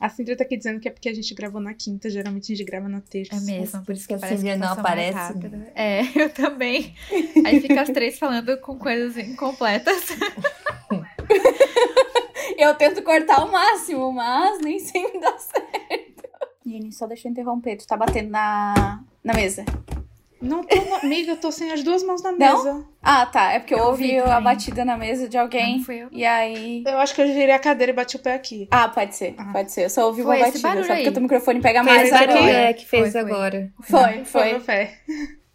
Speaker 2: A Cindra tá aqui dizendo que é porque a gente gravou na quinta, geralmente a gente grava na terça.
Speaker 3: É mesmo, por isso que
Speaker 1: a
Speaker 3: que
Speaker 1: não aparece.
Speaker 3: rápido. É, eu também. Aí fica as três falando com coisas incompletas.
Speaker 4: Eu tento cortar o máximo, mas nem sempre dá certo. Jenny, só deixa eu interromper. Tu tá batendo na, na mesa.
Speaker 2: Não tô, na- amiga, eu tô sem as duas mãos na
Speaker 4: Não?
Speaker 2: mesa.
Speaker 4: Ah, tá. É porque eu,
Speaker 3: Eu
Speaker 4: ouvi
Speaker 3: ouvi
Speaker 4: a batida na mesa de alguém.
Speaker 3: Não fui eu.
Speaker 4: E aí.
Speaker 2: Eu acho que eu girei a cadeira e bati o pé aqui.
Speaker 4: Ah, pode ser.
Speaker 2: Ah.
Speaker 4: Pode ser. Eu só ouvi
Speaker 3: Foi
Speaker 4: uma batida. Só porque
Speaker 3: aí.
Speaker 4: o teu microfone pega
Speaker 2: Foi
Speaker 4: mais agora.
Speaker 2: barulho.
Speaker 1: É, que fez
Speaker 3: Foi, foi.
Speaker 1: agora.
Speaker 4: Foi,
Speaker 2: Foi
Speaker 4: foi.
Speaker 2: meu pé.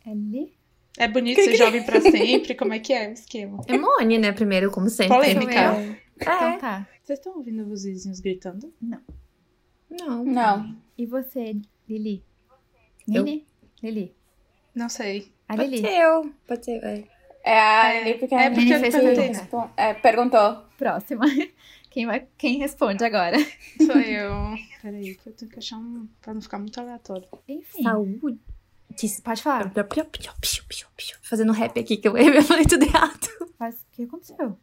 Speaker 3: Ali?
Speaker 2: É bonito ser jovem pra sempre. Como é que é o esquema?
Speaker 1: É Mone, né? Primeiro, como sempre.
Speaker 2: Polêmica.
Speaker 1: É.
Speaker 3: Então tá.
Speaker 2: Vocês estão ouvindo os vizinhos gritando?
Speaker 1: Não.
Speaker 4: Não.
Speaker 3: E você, Lili?
Speaker 1: Eu?
Speaker 3: Lili? Lili.
Speaker 2: Não sei.
Speaker 3: A
Speaker 1: Pode ser eu. Pode ser. É.
Speaker 4: É a
Speaker 2: É,
Speaker 4: Lili porque
Speaker 2: é
Speaker 4: a
Speaker 2: porque
Speaker 3: fez
Speaker 2: perguntei.
Speaker 3: pergunta.
Speaker 4: É, perguntou.
Speaker 3: Próxima. Quem, vai, quem responde agora?
Speaker 2: Sou eu. Peraí, que eu tenho que achar um. pra não ficar muito aleatório.
Speaker 3: Enfim.
Speaker 1: Saúde.
Speaker 3: Pode falar.
Speaker 1: Fazendo rap aqui, que eu eu falei tudo errado.
Speaker 3: Mas o que aconteceu?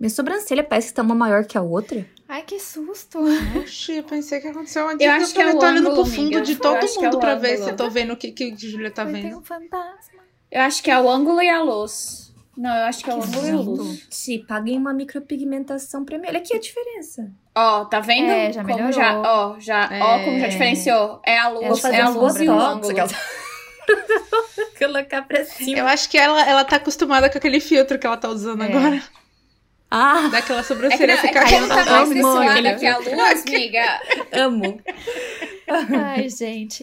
Speaker 1: Minha sobrancelha parece que tá uma maior que a outra.
Speaker 3: Ai, que susto.
Speaker 2: Oxi, eu pensei que aconteceu onde
Speaker 4: Eu acho que é
Speaker 2: eu tô olhando pro fundo
Speaker 4: amiga.
Speaker 2: de
Speaker 4: Eu
Speaker 2: todo
Speaker 4: é
Speaker 2: mundo
Speaker 4: o
Speaker 2: pra ver
Speaker 4: ângulo.
Speaker 2: se eu tô vendo o que, que a Julia tá
Speaker 3: ter
Speaker 2: vendo.
Speaker 3: um fantasma.
Speaker 4: Eu acho que é o ângulo e a luz. Não, eu acho que é o ângulo e a luz.
Speaker 1: Se paguem uma micropigmentação pra mim. Olha aqui a diferença.
Speaker 4: Ó, tá vendo?
Speaker 3: É, já
Speaker 4: como
Speaker 3: melhorou.
Speaker 4: já, ó, já, ó,
Speaker 2: É.
Speaker 4: como já diferenciou. É a luz, é a luz e o ângulo.
Speaker 1: Colocar pra cima.
Speaker 2: Eu acho que ela, ela tá acostumada com aquele filtro que ela tá usando
Speaker 3: É.
Speaker 2: agora.
Speaker 1: Ah,
Speaker 2: Daquela
Speaker 4: É que,
Speaker 2: sobrancelha
Speaker 4: não, é que
Speaker 2: ficar
Speaker 4: tá mais
Speaker 1: aquele
Speaker 4: que a luz, amiga.
Speaker 1: amo.
Speaker 3: Ai, gente.